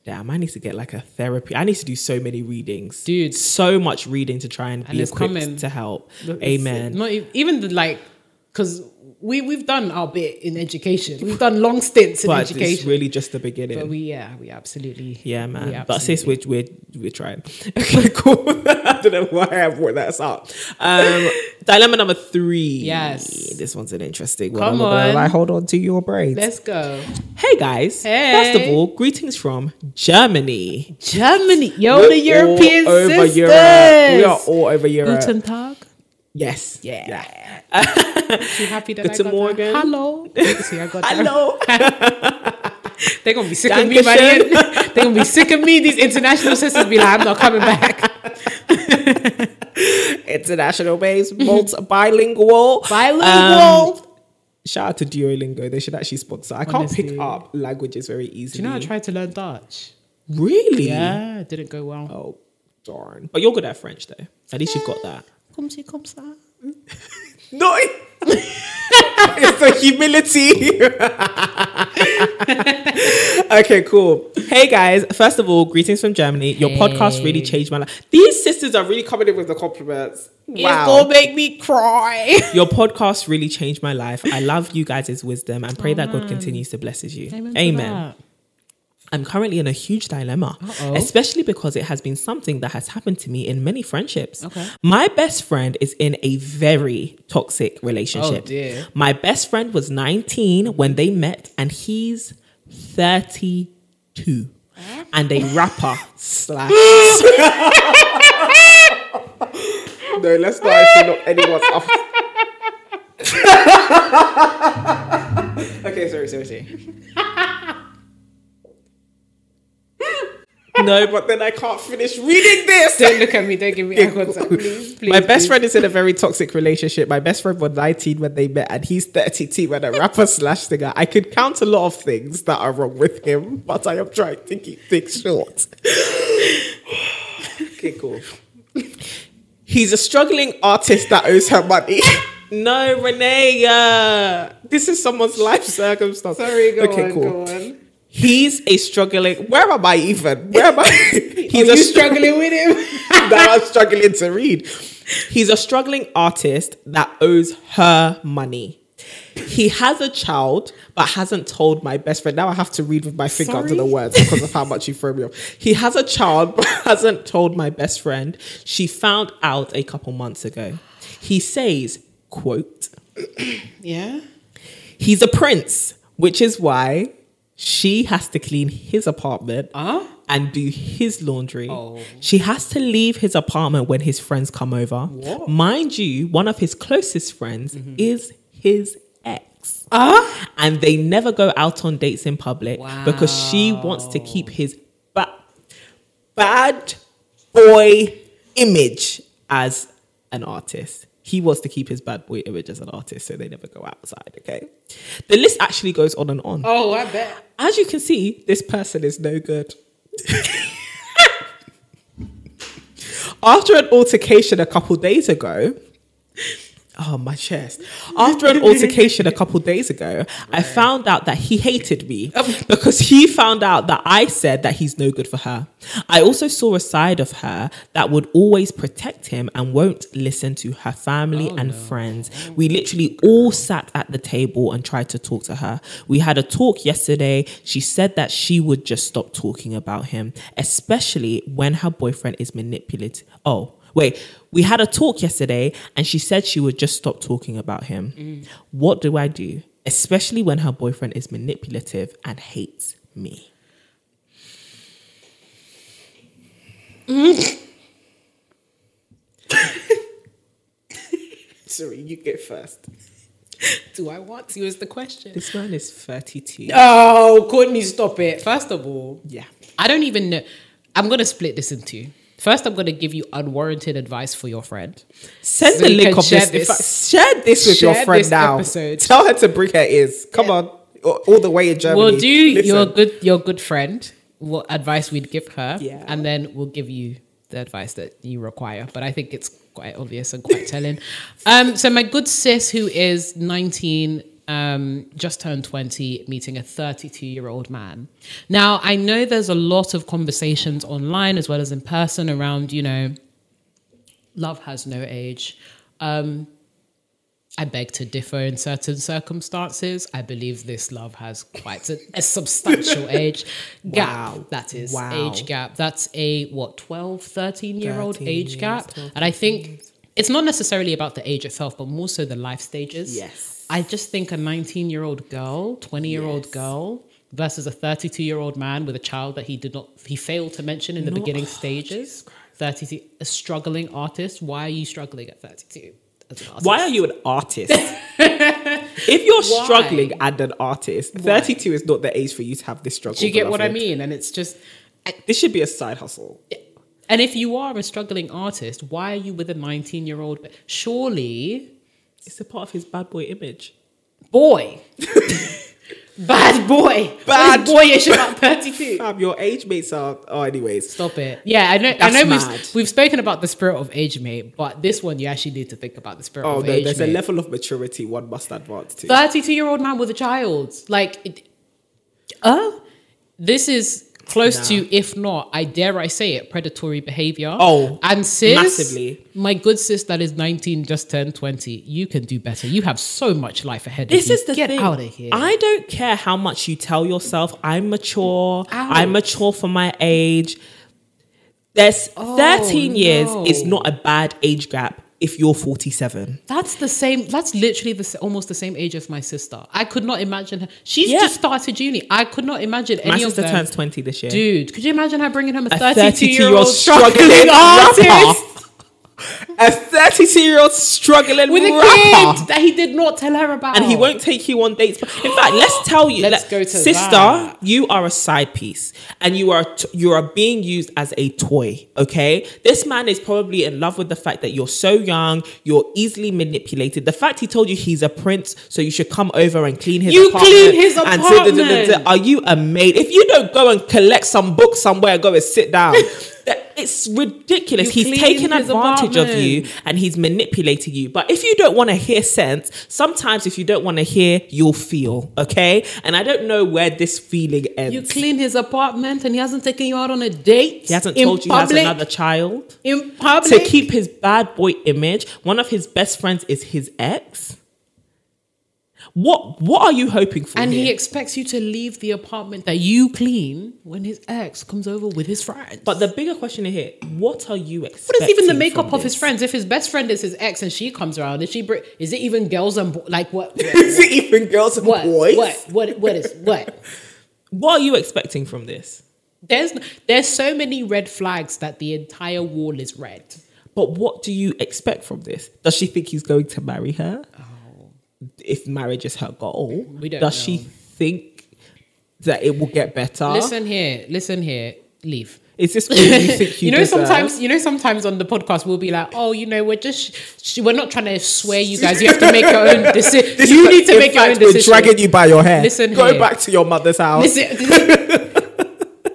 damn, I need to get like a therapy. I need to do so many readings, Dude. So much reading to try and, And be equipped coming. to help. It's Amen. Not e- even the like, because we we've done our bit in education. We've done long stints in but it's education. really just the beginning. but we yeah, we absolutely Yeah, man. But sis, we're, we're, we're trying. *laughs* Okay, cool. *laughs* I don't know why I brought that up. Um, *laughs* dilemma number three. Yes. This one's an interesting one. Come on. lie, hold on to your braids. let's go. hey, guys. Hey. First of all, greetings from Germany. Germany, yo, We're the European all over sisters. Europe. We are all over Europe. Guten Tag. Yes. Yeah. You *laughs* happy that Guten I got Morgen. that? Hello. *laughs* See, I got. Hello. They're gonna be sick of me, Dankeschön. man. *laughs* They're gonna be sick of me. These international sisters be like, I'm not coming back. International based, multi- bilingual. Bilingual. Um, shout out to Duolingo. They should actually sponsor. I can't pick up languages very easily. Do you know I tried to learn Dutch? Really? Yeah, it didn't go well. Oh, darn. But you're good at French, though. At least you've got that. Comme ci, comme ça. No. it's the humility. okay, cool. Hey guys, first of all, greetings from Germany. Your podcast really changed my life. These sisters are really coming in with the compliments. It's gonna make me cry. Your podcast really changed my life. I love you guys' wisdom and pray that God continues to bless you. Amen. Amen. I'm currently in a huge dilemma, Uh-oh. especially because it has been something that has happened to me in many friendships. Okay. My best friend is in a very toxic relationship. Oh, dear. My best friend was 19 when they met, and he's 32 and a rapper slash. *laughs* no, let's not actually not anyone's off. *laughs* okay, sorry, sorry, sorry. No, no, *laughs* but then I can't finish reading this. Don't look at me. Don't give me eye contact, please. please My best please. friend is in a very toxic relationship. My best friend was 19 when they met, and he's 32 when a rapper slash singer. I could count a lot of things that are wrong with him, but I am trying to keep things short. okay, cool. He's a struggling artist that owes her money. no, Renee, uh, this is someone's life circumstance. Sorry, go okay, on, cool. go on. He's a struggling. Where am I even? Where am I? *laughs* *laughs* He's Are a you str- struggling with him? *laughs* that I'm struggling to read. He's a struggling artist that owes her money. He has a child, but hasn't told my best friend. Now I have to read with my finger under the words because of how much you throw me off. He has a child, but hasn't told my best friend. She found out a couple months ago. He says, quote, yeah. he's a prince, which is why she has to clean his apartment Huh? and do his laundry. Oh. She has to leave his apartment when his friends come over. What? Mind you, one of his closest friends is his ex. Ah. And they never go out on dates in public because she wants to keep his ba- bad boy image as an artist. He wants to keep his bad boy image as an artist, so they never go outside, okay? The list actually goes on and on. Oh, I bet. As you can see, this person is no good. *laughs* After an altercation a couple days ago, oh my chest. After an altercation a couple days ago, I found out that he hated me um, because he found out that I said that he's no good for her. I also saw a side of her that would always protect him and won't listen to her family oh, and friends. Oh, we literally all sat at the table and tried to talk to her. We had a talk yesterday. She said that she would just stop talking about him, especially when her boyfriend is manipulative. Oh, wait. We had a talk yesterday and she said she would just stop talking about him. Mm. What do I do? Especially when her boyfriend is manipulative and hates me. *laughs* Sorry, you get first. Do I want to? Is the question. This man is 32. Oh, Courtney, stop it. First of all, Yeah. I don't even know. I'm going to split this in two. First, I'm going to give you unwarranted advice for your friend. Send So the link of share this. This. share this with your friend now. episode. Tell her to bring her ears. Come on, all all the way in Germany. We'll do Listen. your good your good friend what advice we'd give her, Yeah. and then we'll give you the advice that you require. But I think it's quite obvious and quite *laughs* telling. Um, so my good sis, who is 19, um, just turned 20, meeting a 32 year old man. Now I know there's a lot of conversations online as well as in person around, you know, love has no age. Um, I beg to differ in certain circumstances. I believe this love has quite a, a substantial *laughs* age gap. Wow. That is Wow. age gap. That's a what 12, 13 year old age years, gap. and I think it's not necessarily about the age itself, but more so the life stages. Yes. I just think a 19 year old girl, 20 year old Yes. girl versus a 32 year old man with a child that he did not, he failed to mention in the No. beginning Oh, stages. 32, a struggling artist. Why are you struggling at 32? as? Why are you an artist? *laughs* if you're Why? struggling and an artist, 32 is not the age for you to have this struggle. Do you get what I mean? And it's just, This should be a side hustle. and if you are a struggling artist, why are you with a 19 year old? Surely, It's a part of his bad boy image. boy, *laughs* bad boy, Bad. What is boyish about *laughs* 32. Fam, your age mates are. Oh, anyways. Stop it. Yeah, I know. I know mad. we've, we've spoken about the spirit of age mate, but this one you actually need to think about the spirit Oh of no, age there's mate. a level of maturity one must advance to. 32 year old man with a child. Like, it, uh, this is close Nah. to, if not, I dare I say it, predatory behavior. Oh, and sis, massively. my good sis that is 19, just turned 20, you can do better. You have so much life ahead This of you. is the Get thing. out of here. I don't care how much you tell yourself I'm mature. I'm mature for my age. There's 13 years no. is not a bad age gap if you're 47. that's the same. That's literally the almost the same age as my sister. I could not imagine her. She's Yeah. just started uni. I could not imagine My any sister of them. turns 20 this year. Dude, could you imagine her bringing home a a 32 year 32-year-old old struggling struggling *laughs* artist? A 32 year old struggling with a rapper. kid that he did not tell her about. and he won't take you on dates. But in fact, let's tell you, Let's let- go to sister, that. you are a side piece, and you are t- you are being used as a toy. Okay, this man is probably in love with the fact that you're so young, you're easily manipulated. The fact he told you he's a prince, so you should come over and clean his You apartment. clean his and apartment. Are you a maid? If you don't go and collect some books somewhere, go and sit down. *laughs* It's ridiculous. You he's taking advantage of you and he's manipulating you. But if you don't want to hear sense, sometimes if you don't want to hear, you'll feel, okay? And I don't know where this feeling ends. You clean his apartment and he hasn't taken you out on a date. he hasn't told you he has another child. in public. To keep his bad boy image, one of his best friends is his ex. What what are you hoping for? and he expects you to leave the apartment that you clean when his ex comes over with his friends. but the bigger question in here, what are you expecting? what is even the makeup of his friends? If his best friend is his ex and she comes around, is she? br- Is it even girls and bo- like what? *laughs* What? Is it even girls and What? boys? What? What? What is what? *laughs* What are you expecting from this? There's there's so many red flags that the entire wall is red. But what do you expect from this? Does she think he's going to marry her? If marriage is her goal. We don't does she think that it will get better? Listen here, listen here, leave. is this all you think *laughs* you, You know, deserve? sometimes you know, sometimes on the podcast we'll be like, "Oh, you know, we're just sh- we're not trying to swear you guys. You have to *laughs* make your own *laughs* decision. You is- need to make your fact, own we're decision." dragging you by your hair. Listen go here. back to your mother's house. Listen,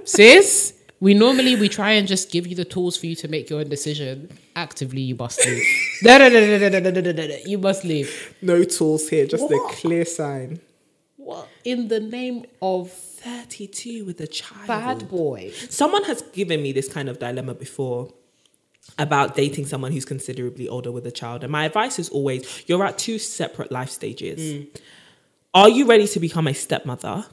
sis. We normally we try and just give you the tools for you to make your own decision. Actively, you must leave. no, no, no, no, no, no, no, no, no, no, no. You must leave. No tools here, just What? a clear sign. What in the name of Thirty-two with a child. bad boy? Someone has given me this kind of dilemma before about dating someone who's considerably older with a child. And my advice is always you're at two separate life stages. Mm. Are you ready to become a stepmother?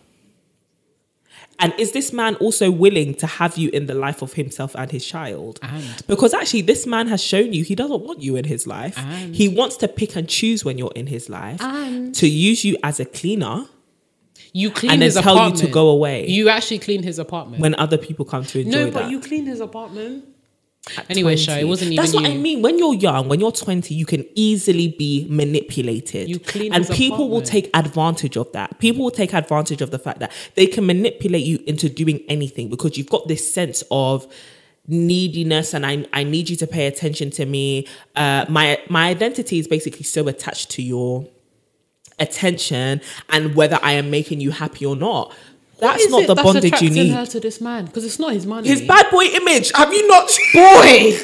And is this man also willing to have you in the life of himself and his child? And- because actually, this man has shown you he doesn't want you in his life. And- he wants to pick and choose when you're in his life And- to use you as a cleaner You clean and then his tell you apartment. to go away You actually clean his apartment. when other people come to enjoy no, that. but you clean his apartment. Anyway, Shay, it wasn't That's what I mean. When you're young, when you're 20, you can easily be manipulated. You clean and people will take advantage of that. People will take advantage of the fact that they can manipulate you into doing anything because you've got this sense of neediness and I, I need you to pay attention to me. Uh, my my identity is basically so attached to your attention and whether I am making you happy or not. What That's not it the that's bondage you attracting need. her to this man because it's not his money. His bad boy image. Have you not? *laughs* boy,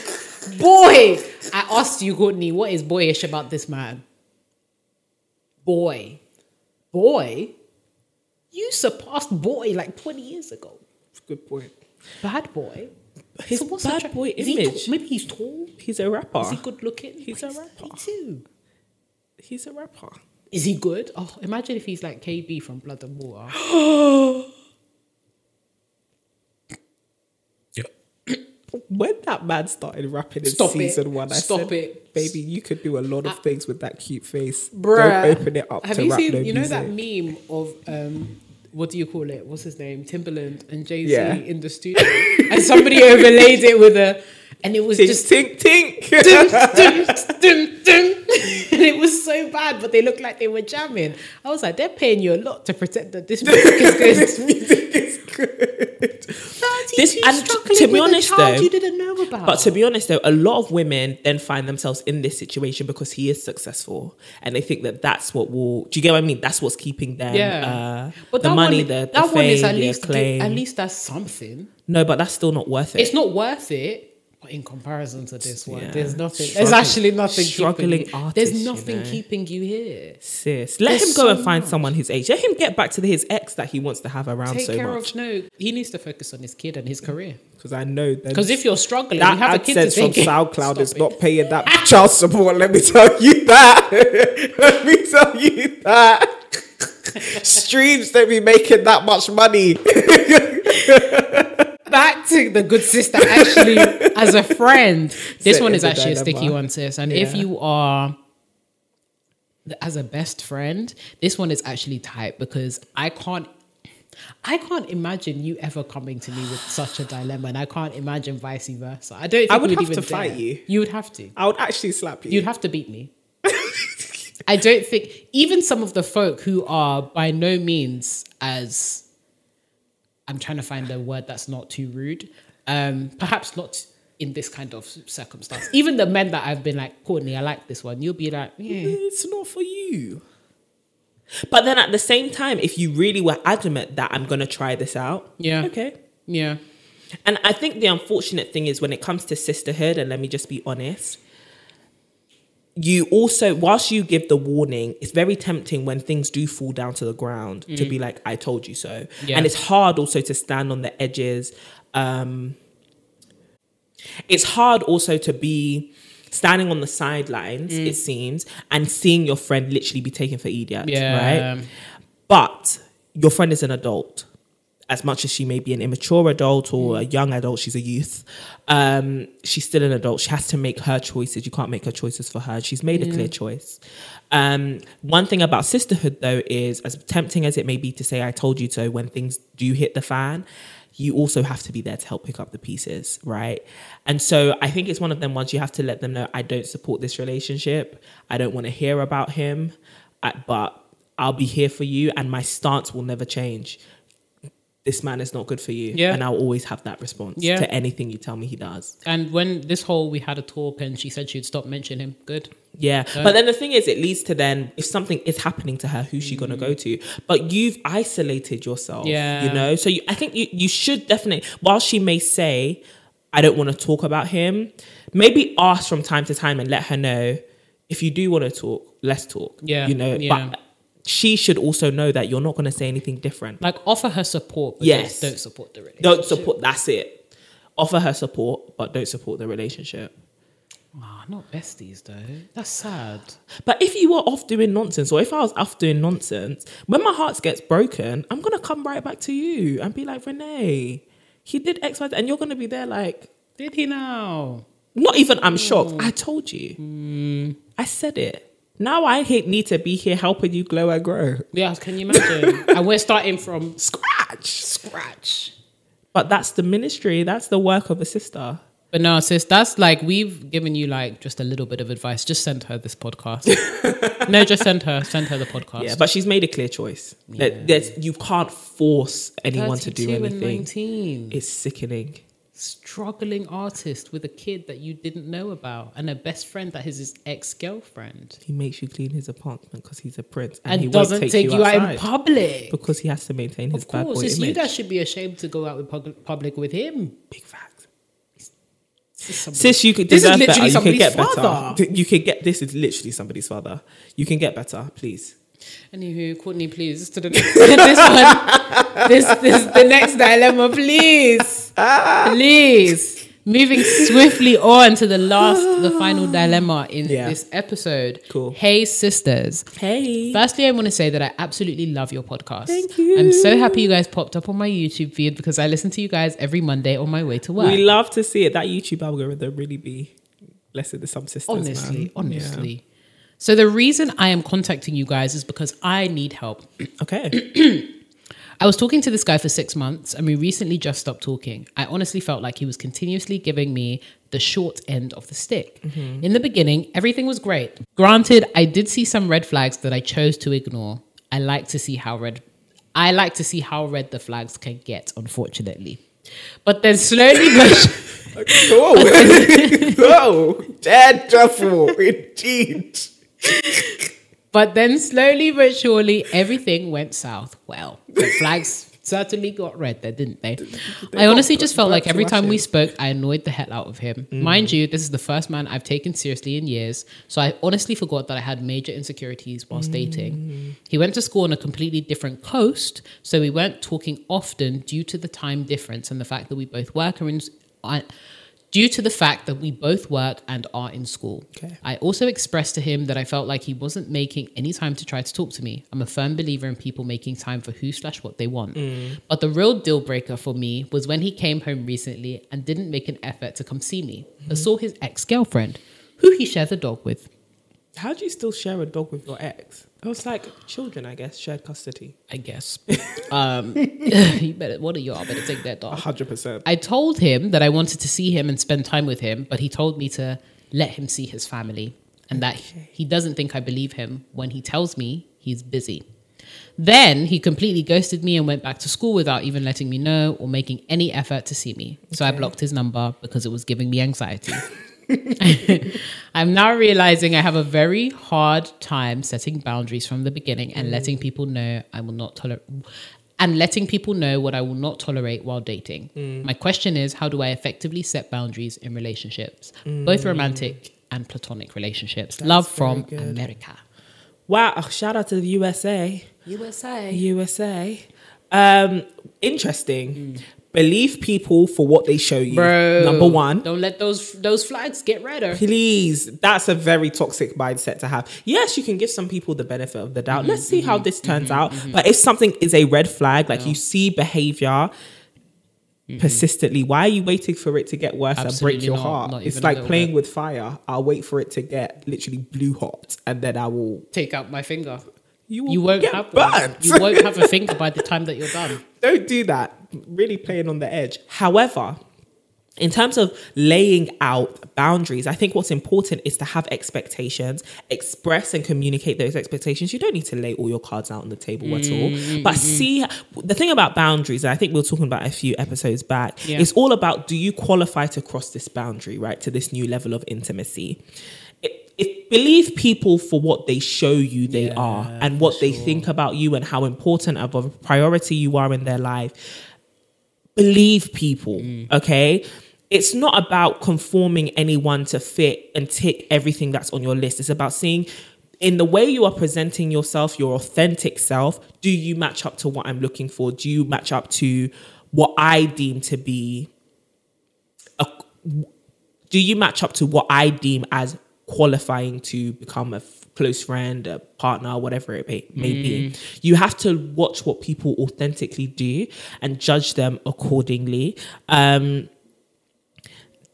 boy. I asked you, Courtney, what is boyish about this man? Boy, boy, you surpassed boy like twenty years ago. Good point. Bad boy. His what's bad attra- boy is he image. Maybe he's tall. He's a rapper. Is he good looking? He's a rapper. Me too. He's a rapper. Is he good? Oh, imagine if he's like KB from Blood and Water. *gasps* Yeah. When that man started rapping in Stop it. season one, I Stop said, it. baby, you could do a lot of things with that cute face. Bruh. Don't open it up Have to you rap seen, no you know music. that meme of, um, what do you call it? What's his name? Timbaland and Jay Z Yeah. in the studio. and somebody overlaid it with a, and it was Tink, just, tink, tink. dun, dun, *laughs* dun, dun. and it was so bad, but they looked like they were jamming. I was like, they're paying you a lot to pretend that this *laughs* music is good. this music is good. 32 This- and struggling to be honest though- you didn't know about. But to be honest, though, a lot of women then find themselves in this situation because he is successful, and they think that that's what will. Do you get what I mean? That's what's keeping them. yeah, uh, but the that money, one, the, the that fame, one is at the least acclaim. at least that's something. no, but that's still not worth it. It's not worth it. In comparison to this one, Yeah. there's nothing. Struggling- there's actually nothing. struggling keeping artist, There's you nothing know. keeping you here. Sis, let There's him go so and find much. someone his age. Let him get back to his ex that he wants to have around Take so care much. of no. He needs to focus on his kid and his career. Because I know that. Because if you're struggling, that you have a kid to from SoundCloud is not paying that *laughs* child support. Let me tell you that. *laughs* let me tell you that. *laughs* Streams don't be making that much money. To the good sister actually *laughs* as a friend this Set one is actually a sticky one sis and if you are as a best friend this one is actually tight because i can't I can't imagine you ever coming to me with such a dilemma, and I can't imagine vice versa. I don't. Think I would we'd have even to fight dare. you. You would have to. I would actually slap you. You'd have to beat me. I don't think even some of the folk who are by no means as I'm trying to find a word that's not too rude. Um, perhaps not in this kind of circumstance. Even the men that I've been like, Courtney, I like this one. You'll be like, yeah. it's not for you. But then at the same time, if you really were adamant that I'm going to try this out, Yeah. okay. Yeah. And I think the unfortunate thing is when it comes to sisterhood, and let me just be honest, you also, whilst you give the warning, it's very tempting when things do fall down to the ground to be like, I told you so. Yeah. And it's hard also to stand on the edges. Um, it's hard also to be standing on the sidelines, it seems, and seeing your friend literally be taken for idiot. Yeah. Right? But your friend is an adult. As much as she may be an immature adult or a young adult, she's a youth. Um, she's still an adult. She has to make her choices. You can't make her choices for her. She's made a clear choice. Um, one thing about sisterhood, though, is as tempting as it may be to say, I told you so, when things do hit the fan, you also have to be there to help pick up the pieces, right? And so I think it's one of them ones you have to let them know, I don't support this relationship. I don't want to hear about him, but I'll be here for you, and my stance will never change. This man is not good for you. Yeah. And I'll always have that response Yeah. to anything you tell me he does. And when this whole we had a talk and she said she'd stop mentioning him, good. Yeah. But then the thing is, it leads to then, if something is happening to her, who's she going to go to? But you've isolated yourself. Yeah. You know? So you, I think you, you should definitely, while she may say, I don't want to talk about him, maybe ask from time to time and let her know if you do want to talk, let's talk. Yeah, You know? yeah. But she should also know that you're not going to say anything different. Like offer her support, but Yes. don't, support the relationship. Don't support, that's it. Offer her support, but don't support the relationship. Ah, not besties though. That's sad. But if you were off doing nonsense, or if I was off doing nonsense, when my heart gets broken, I'm gonna come right back to you and be like, Renee, he did X, Y, Z," and you're gonna be there like, Did he now? not even I'm shocked. I told you. I said it. Now I hate need to be here helping you glow and grow. Yeah, can you imagine? and we're starting from Scratch. scratch. But that's the ministry. That's the work of a sister. But no, sis, that's like we've given you like just a little bit of advice. Just send her this podcast. *laughs* no, just send her, send her the podcast. Yeah, but she's made a clear choice. That you can't force anyone to do 32 and anything. 19. It's sickening. Struggling artist with a kid that you didn't know about and a best friend that is his ex-girlfriend He makes you clean his apartment because he's a prince, and, he won't doesn't take, you, out in public because he has to maintain his of bad boy image. you guys should be ashamed to go out pub- public with him Big facts. This is somebody- Sis, you could This is deserve better. literally You can get somebody's better. father. You can get this is literally somebody's father. You can get better, please. Anywho, Courtney, please to the next this one. This this the next dilemma, please. Please. Moving swiftly on to the last, the final dilemma in Yeah. this episode. Cool. Hey sisters. Hey. Firstly, I want to say that I absolutely love your podcast. Thank you. I'm so happy you guys popped up on my YouTube feed because I listen to you guys every Monday on my way to work. We love to see it. That YouTube algorithm really be blessed with some sisters. honestly, man. honestly. So the reason I am contacting you guys is because I need help. *clears throat* Okay. *clears throat* I was talking to this guy for six months and we recently just stopped talking. I honestly felt like he was continuously giving me the short end of the stick. In the beginning, everything was great. Granted, I did see some red flags that I chose to ignore. I like to see how red I like to see how red the flags can get, unfortunately. But then slowly but oh, oh, dead truffle, indeed. But then slowly but surely, everything went south. Well, the flags certainly got red there, didn't they? I honestly just felt like every time we spoke, I annoyed the hell out of him. Mind you, this is the first man I've taken seriously in years, so I honestly forgot that I had major insecurities whilst dating. He went to school on a completely different coast, so we weren't talking often due to the time difference and the fact that we both work are in. uh, Due to the fact that we both work and are in school. Okay. I also expressed to him that I felt like he wasn't making any time to try to talk to me. I'm a firm believer in people making time for who slash what they want. Mm. But the real deal breaker for me was when he came home recently and didn't make an effort to come see me, but mm-hmm. saw his ex girlfriend, who he shares a dog with. How do you still share a dog with your ex? I was like children, I guess, shared custody. I guess. *laughs* Um, *laughs* you better. One of y'all better take that dog. hundred percent. I told him that I wanted to see him and spend time with him, but he told me to let him see his family and that he doesn't think I believe him when he tells me he's busy. Then he completely ghosted me and went back to school without even letting me know or making any effort to see me. So I blocked his number because it was giving me anxiety. *laughs* *laughs* I'm now realizing I have a very hard time setting boundaries from the beginning and letting mm. people know I will not tolerate and letting people know what I will not tolerate while dating. Mm. My question is how do I effectively set boundaries in relationships, both mm. romantic and platonic relationships? Love from good. America. Wow! oh, shout out to the USA. USA. USA. Um, interesting. Believe people for what they show you. Bro. Number one. Don't let those those flags get redder. Please, that's a very toxic mindset to have. Yes, you can give some people the benefit of the doubt. Mm-hmm, Let's see how this turns out. But if something is a red flag, like you see behavior persistently, why are you waiting for it to get worse and break Mm-hmm. Your not, heart? not It's like playing bit. with fire. I'll wait for it to get literally blue hot and then I will. Take out my finger. You, will You won't get have one. You won't have a finger by the time that you're done. *laughs* Don't do that. Really playing on the edge. However, in terms of laying out boundaries, I think what's important is to have expectations, express and communicate those expectations. You don't need to lay all your cards out on the table at all. Mm, but mm, mm. see, the thing about boundaries, and I think we were talking about a few episodes back, Yeah. it's all about do you qualify to cross this boundary, right, to this new level of intimacy? If, if believe people for what they show you they are and what they think about you and how important of a priority you are in their life believe people, mm. okay? It's not about conforming anyone to fit and tick everything that's on your list. It's about seeing in the way you are presenting yourself, your authentic self, do you match up to what I'm looking for? Do you match up to what I deem to be a, do you match up to what I deem as qualifying to become a close friend, a partner, whatever it may, may be? You have to watch what people authentically do and judge them accordingly. Um,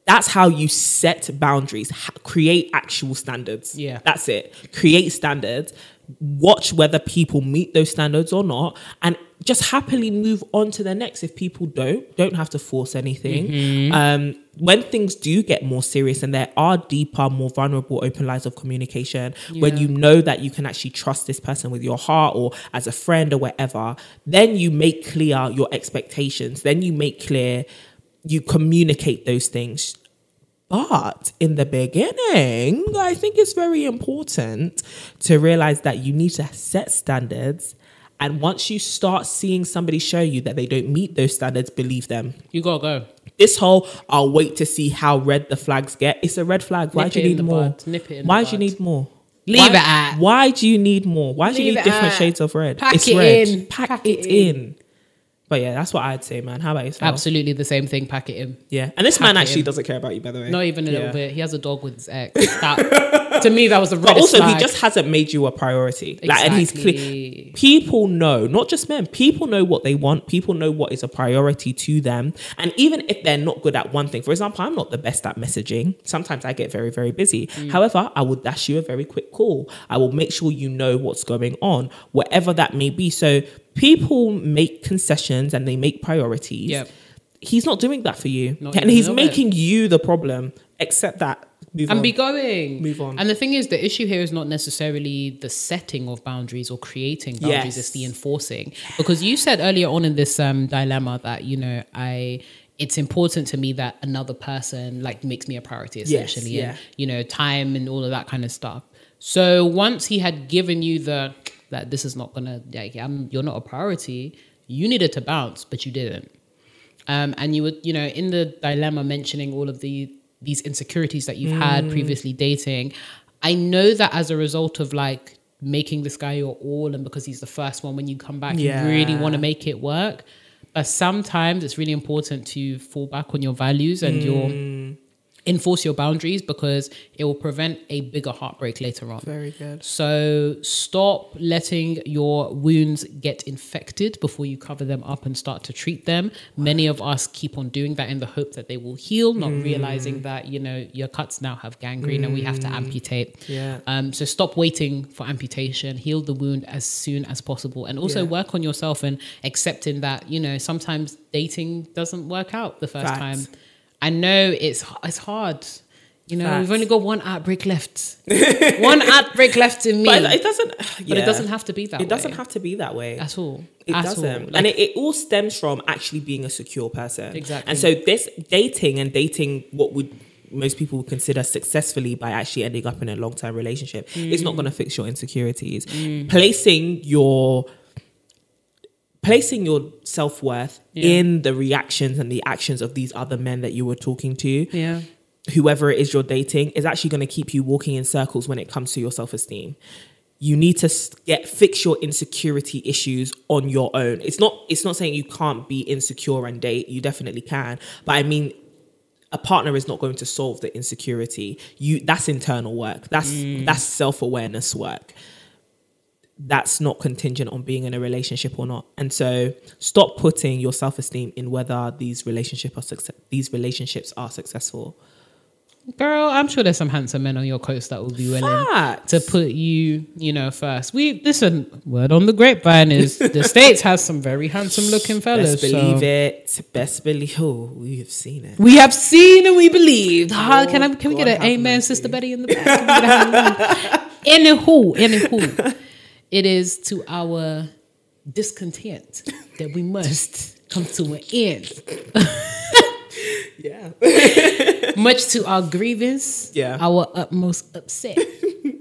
that's how you set boundaries, ha- create actual standards. Yeah. That's it. Create standards, watch whether people meet those standards or not, and just happily move on to the next. If people don't, don't have to force anything. Um, when things do get more serious and there are deeper, more vulnerable, open lines of communication, when you know that you can actually trust this person with your heart or as a friend or whatever, then you make clear your expectations. Then you make clear, you communicate those things. But in the beginning, I think it's very important to realize that you need to set standards. And once you start seeing somebody show you that they don't meet those standards, believe them. You gotta go. This whole I'll wait to see how red the flags get. It's a red flag. Why do you need more? bud. Nip it in Why do you need more? Leave why, it at- Why do you need more? Why do you need different at- shades of red? Pack it's it red. in. Pack, Pack it it in. But yeah, that's what I'd say, man. How about yourself? Absolutely the same thing. Pack it in. Yeah. And this Pack man it actually in. doesn't care about you, by the way. Not even a Yeah. little bit. He has a dog with his ex. *laughs* That, to me, that was the But reddest also, flag. he just hasn't made you a priority. Like, and he's clear. Exactly. People know, not just men. People know what they want. People know what is a priority to them. And even if they're not good at one thing, for example, I'm not the best at messaging. Sometimes I get very, very busy. Mm. However, I will dash you a very quick call. I will make sure you know what's going on, whatever that may be. So people make concessions and they make priorities. Yep. He's not doing that for you, Not and he's little bit. making you the problem. Accept that. Move and on. be going. Move on. And the thing is, the issue here is not necessarily the setting of boundaries or creating boundaries; Yes. it's the enforcing. Because you said earlier on in this um, dilemma that you know I. It's important to me that another person like makes me a priority essentially, yeah. and you know time and all of that kind of stuff. So once he had given you the that this is not gonna like I'm, you're not a priority, you needed to bounce, but you didn't um, and you were you know in the dilemma mentioning all of the these insecurities that you've had Mm. previously dating i know that as a result of like making this guy your all and because he's the first one when you come back Yeah. you really want to make it work but sometimes it's really important to fall back on your values and Mm. your enforce your boundaries because it will prevent a bigger heartbreak later on. Very good. So stop letting your wounds get infected before you cover them up and start to treat them. Many of us keep on doing that in the hope that they will heal, not Mm. realizing that, you know, your cuts now have gangrene and we have to amputate. Yeah. Um, so stop waiting for amputation, heal the wound as soon as possible. And also Yeah. work on yourself and accepting that, you know, sometimes dating doesn't work out the first Facts. time. I know it's it's hard. You know, Facts. we've only got one outbreak left. *laughs* one outbreak left in me. But it doesn't. But it doesn't have to be that It doesn't way. have to be that way at all. It at doesn't, all. and it, it all stems from actually being a secure person. Exactly. And so this dating and dating what would most people would consider successfully by actually ending up in a long term relationship is Mm. not going to fix your insecurities. Placing your placing your self worth Yeah. in the reactions and the actions of these other men that you were talking to, yeah. whoever it is you're dating is actually going to keep you walking in circles when it comes to your self-esteem. You need to get fix your insecurity issues on your own. It's not it's not saying you can't be insecure and date you definitely can but i mean a partner is not going to solve the insecurity. You that's internal work. That's mm. that's self-awareness work that's not contingent on being in a relationship or not. And so stop putting your self-esteem in whether these relationship are success these relationships are successful. Girl, I'm sure there's some handsome men on your coast that will be willing Facts. to put you, you know, first. We listen, word on the grapevine is the *laughs* States has some very handsome looking fellas. Best believe so- it. Best believe. Oh, we have seen it. We have seen and we believed. Ah, can I can we get an amen. Sister Betty in the back? Can we get a hallelujah? anywho, anywho, it is to our discontent that we must come to an end. Yeah. Much to our grievance, Yeah. our utmost upset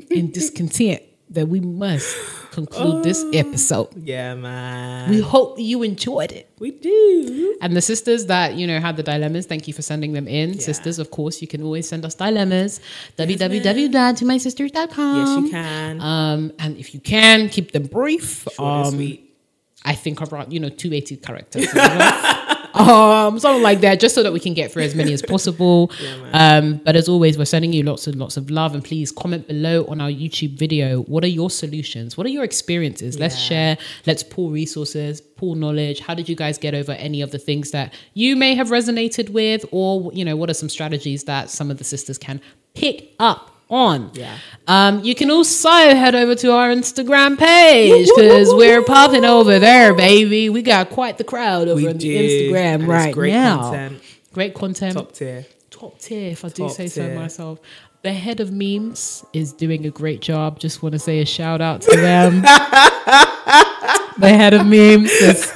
and discontent that we must conclude this episode. Yeah, man. We hope you enjoyed it. We do. And the sisters that, you know, had the dilemmas, thank you for sending them in. Sisters, of course, you can always send us dilemmas. www.tomysisters.com. Yes, you can. Um, and if you can, keep them brief. Short um, sweet. I think around, you know, 280 characters. *laughs* *laughs* um, something like that, just so that we can get through as many as possible. *laughs* um, but as always, we're sending you lots and lots of love. And please comment below on our YouTube video. What are your solutions? What are your experiences? Let's share. Let's pull resources, pull knowledge. How did you guys get over any of the things that you may have resonated with? Or, you know, what are some strategies that some of the sisters can pick up? On. Yeah. Um, you can also head over to our Instagram page because we're popping over there, baby. We got quite the crowd over We on the. Instagram right great now. content. Great content, Top tier. top tier, if I do Top say so myself. The head of memes is doing a great job. Just want to say a shout out to them. *laughs* the head of memes. is-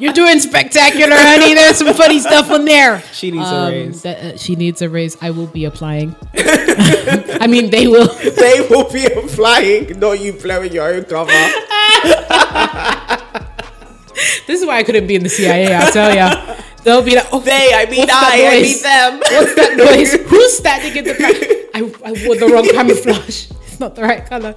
You're doing spectacular, honey. There's some funny stuff on there. She needs Um, a raise. that, uh, she needs a raise. I will be applying. *laughs* I mean, they will. *laughs* they will be applying, not you blowing your own cover. *laughs* This is why I couldn't be in the CIA. I tell ya, they'll be like, "Oh, They, I mean I, I noise? mean them. What's that noise? Who's standing in the back? I, I wore the wrong camouflage. It's not the right color.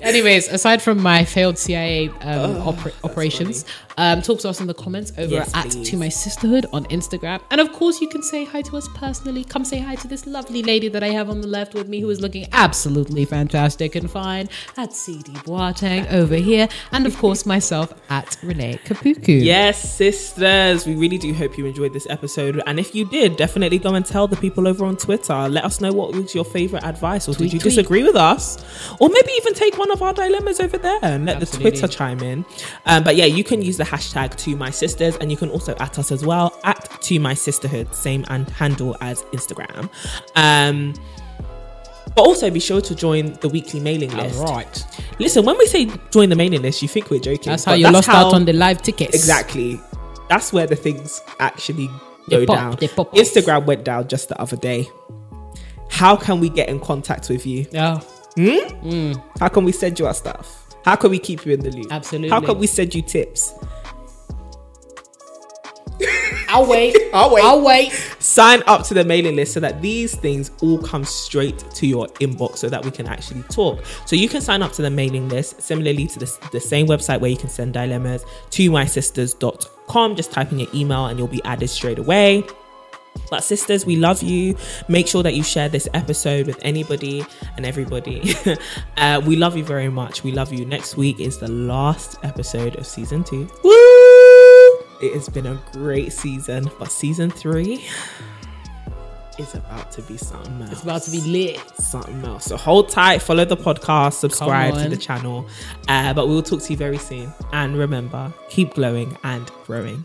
Anyways, aside from my failed CIA um, oper- operations, um, talk to us in the comments over Yes, at please. To My Sisterhood on Instagram. And of course, you can say hi to us personally. Come say hi to this lovely lady that I have on the left with me who is looking absolutely fantastic and fine at CD Boateng over here. And of course, *laughs* myself at Renee Kapuku. Yes, sisters, we really do hope you enjoyed this episode. And if you did, definitely go and tell the people over on Twitter. Let us know what was your favorite advice, or Tweet, did you tweet. disagree with us? Or maybe even take one of our dilemmas over there and let Absolutely. the Twitter chime in. Um, but yeah, you can use the hashtag to my sisters, and you can also at us as well at to my sisterhood, same and handle as Instagram. Um, but also be sure to join the weekly mailing list. All right. Listen, when we say join the mailing list, you think we're joking. That's how you lost how- out on the live tickets. Exactly. That's where the things actually go pop, down. Instagram went down just the other day. How can we get in contact with you? Yeah. Hmm. How can we send you our stuff? How can we keep you in the loop? Absolutely. How can we send you tips? I'll wait. *laughs* I'll wait. I'll wait. Sign up to the mailing list so that these things all come straight to your inbox so that we can actually talk. So you can sign up to the mailing list similarly to the, the same website where you can send dilemmas to mysisters.com. Just type in your email and you'll be added straight away. But sisters, we love you. Make sure that you share this episode with anybody and everybody. *laughs* uh, we love you very much. We love you. Next week is the last episode of season two. Woo! It has been a great season, but season three is about to be something else. It's about to be lit. Something else. So hold tight, follow the podcast, subscribe to the channel. Uh, but we will talk to you very soon. And remember, keep glowing and growing.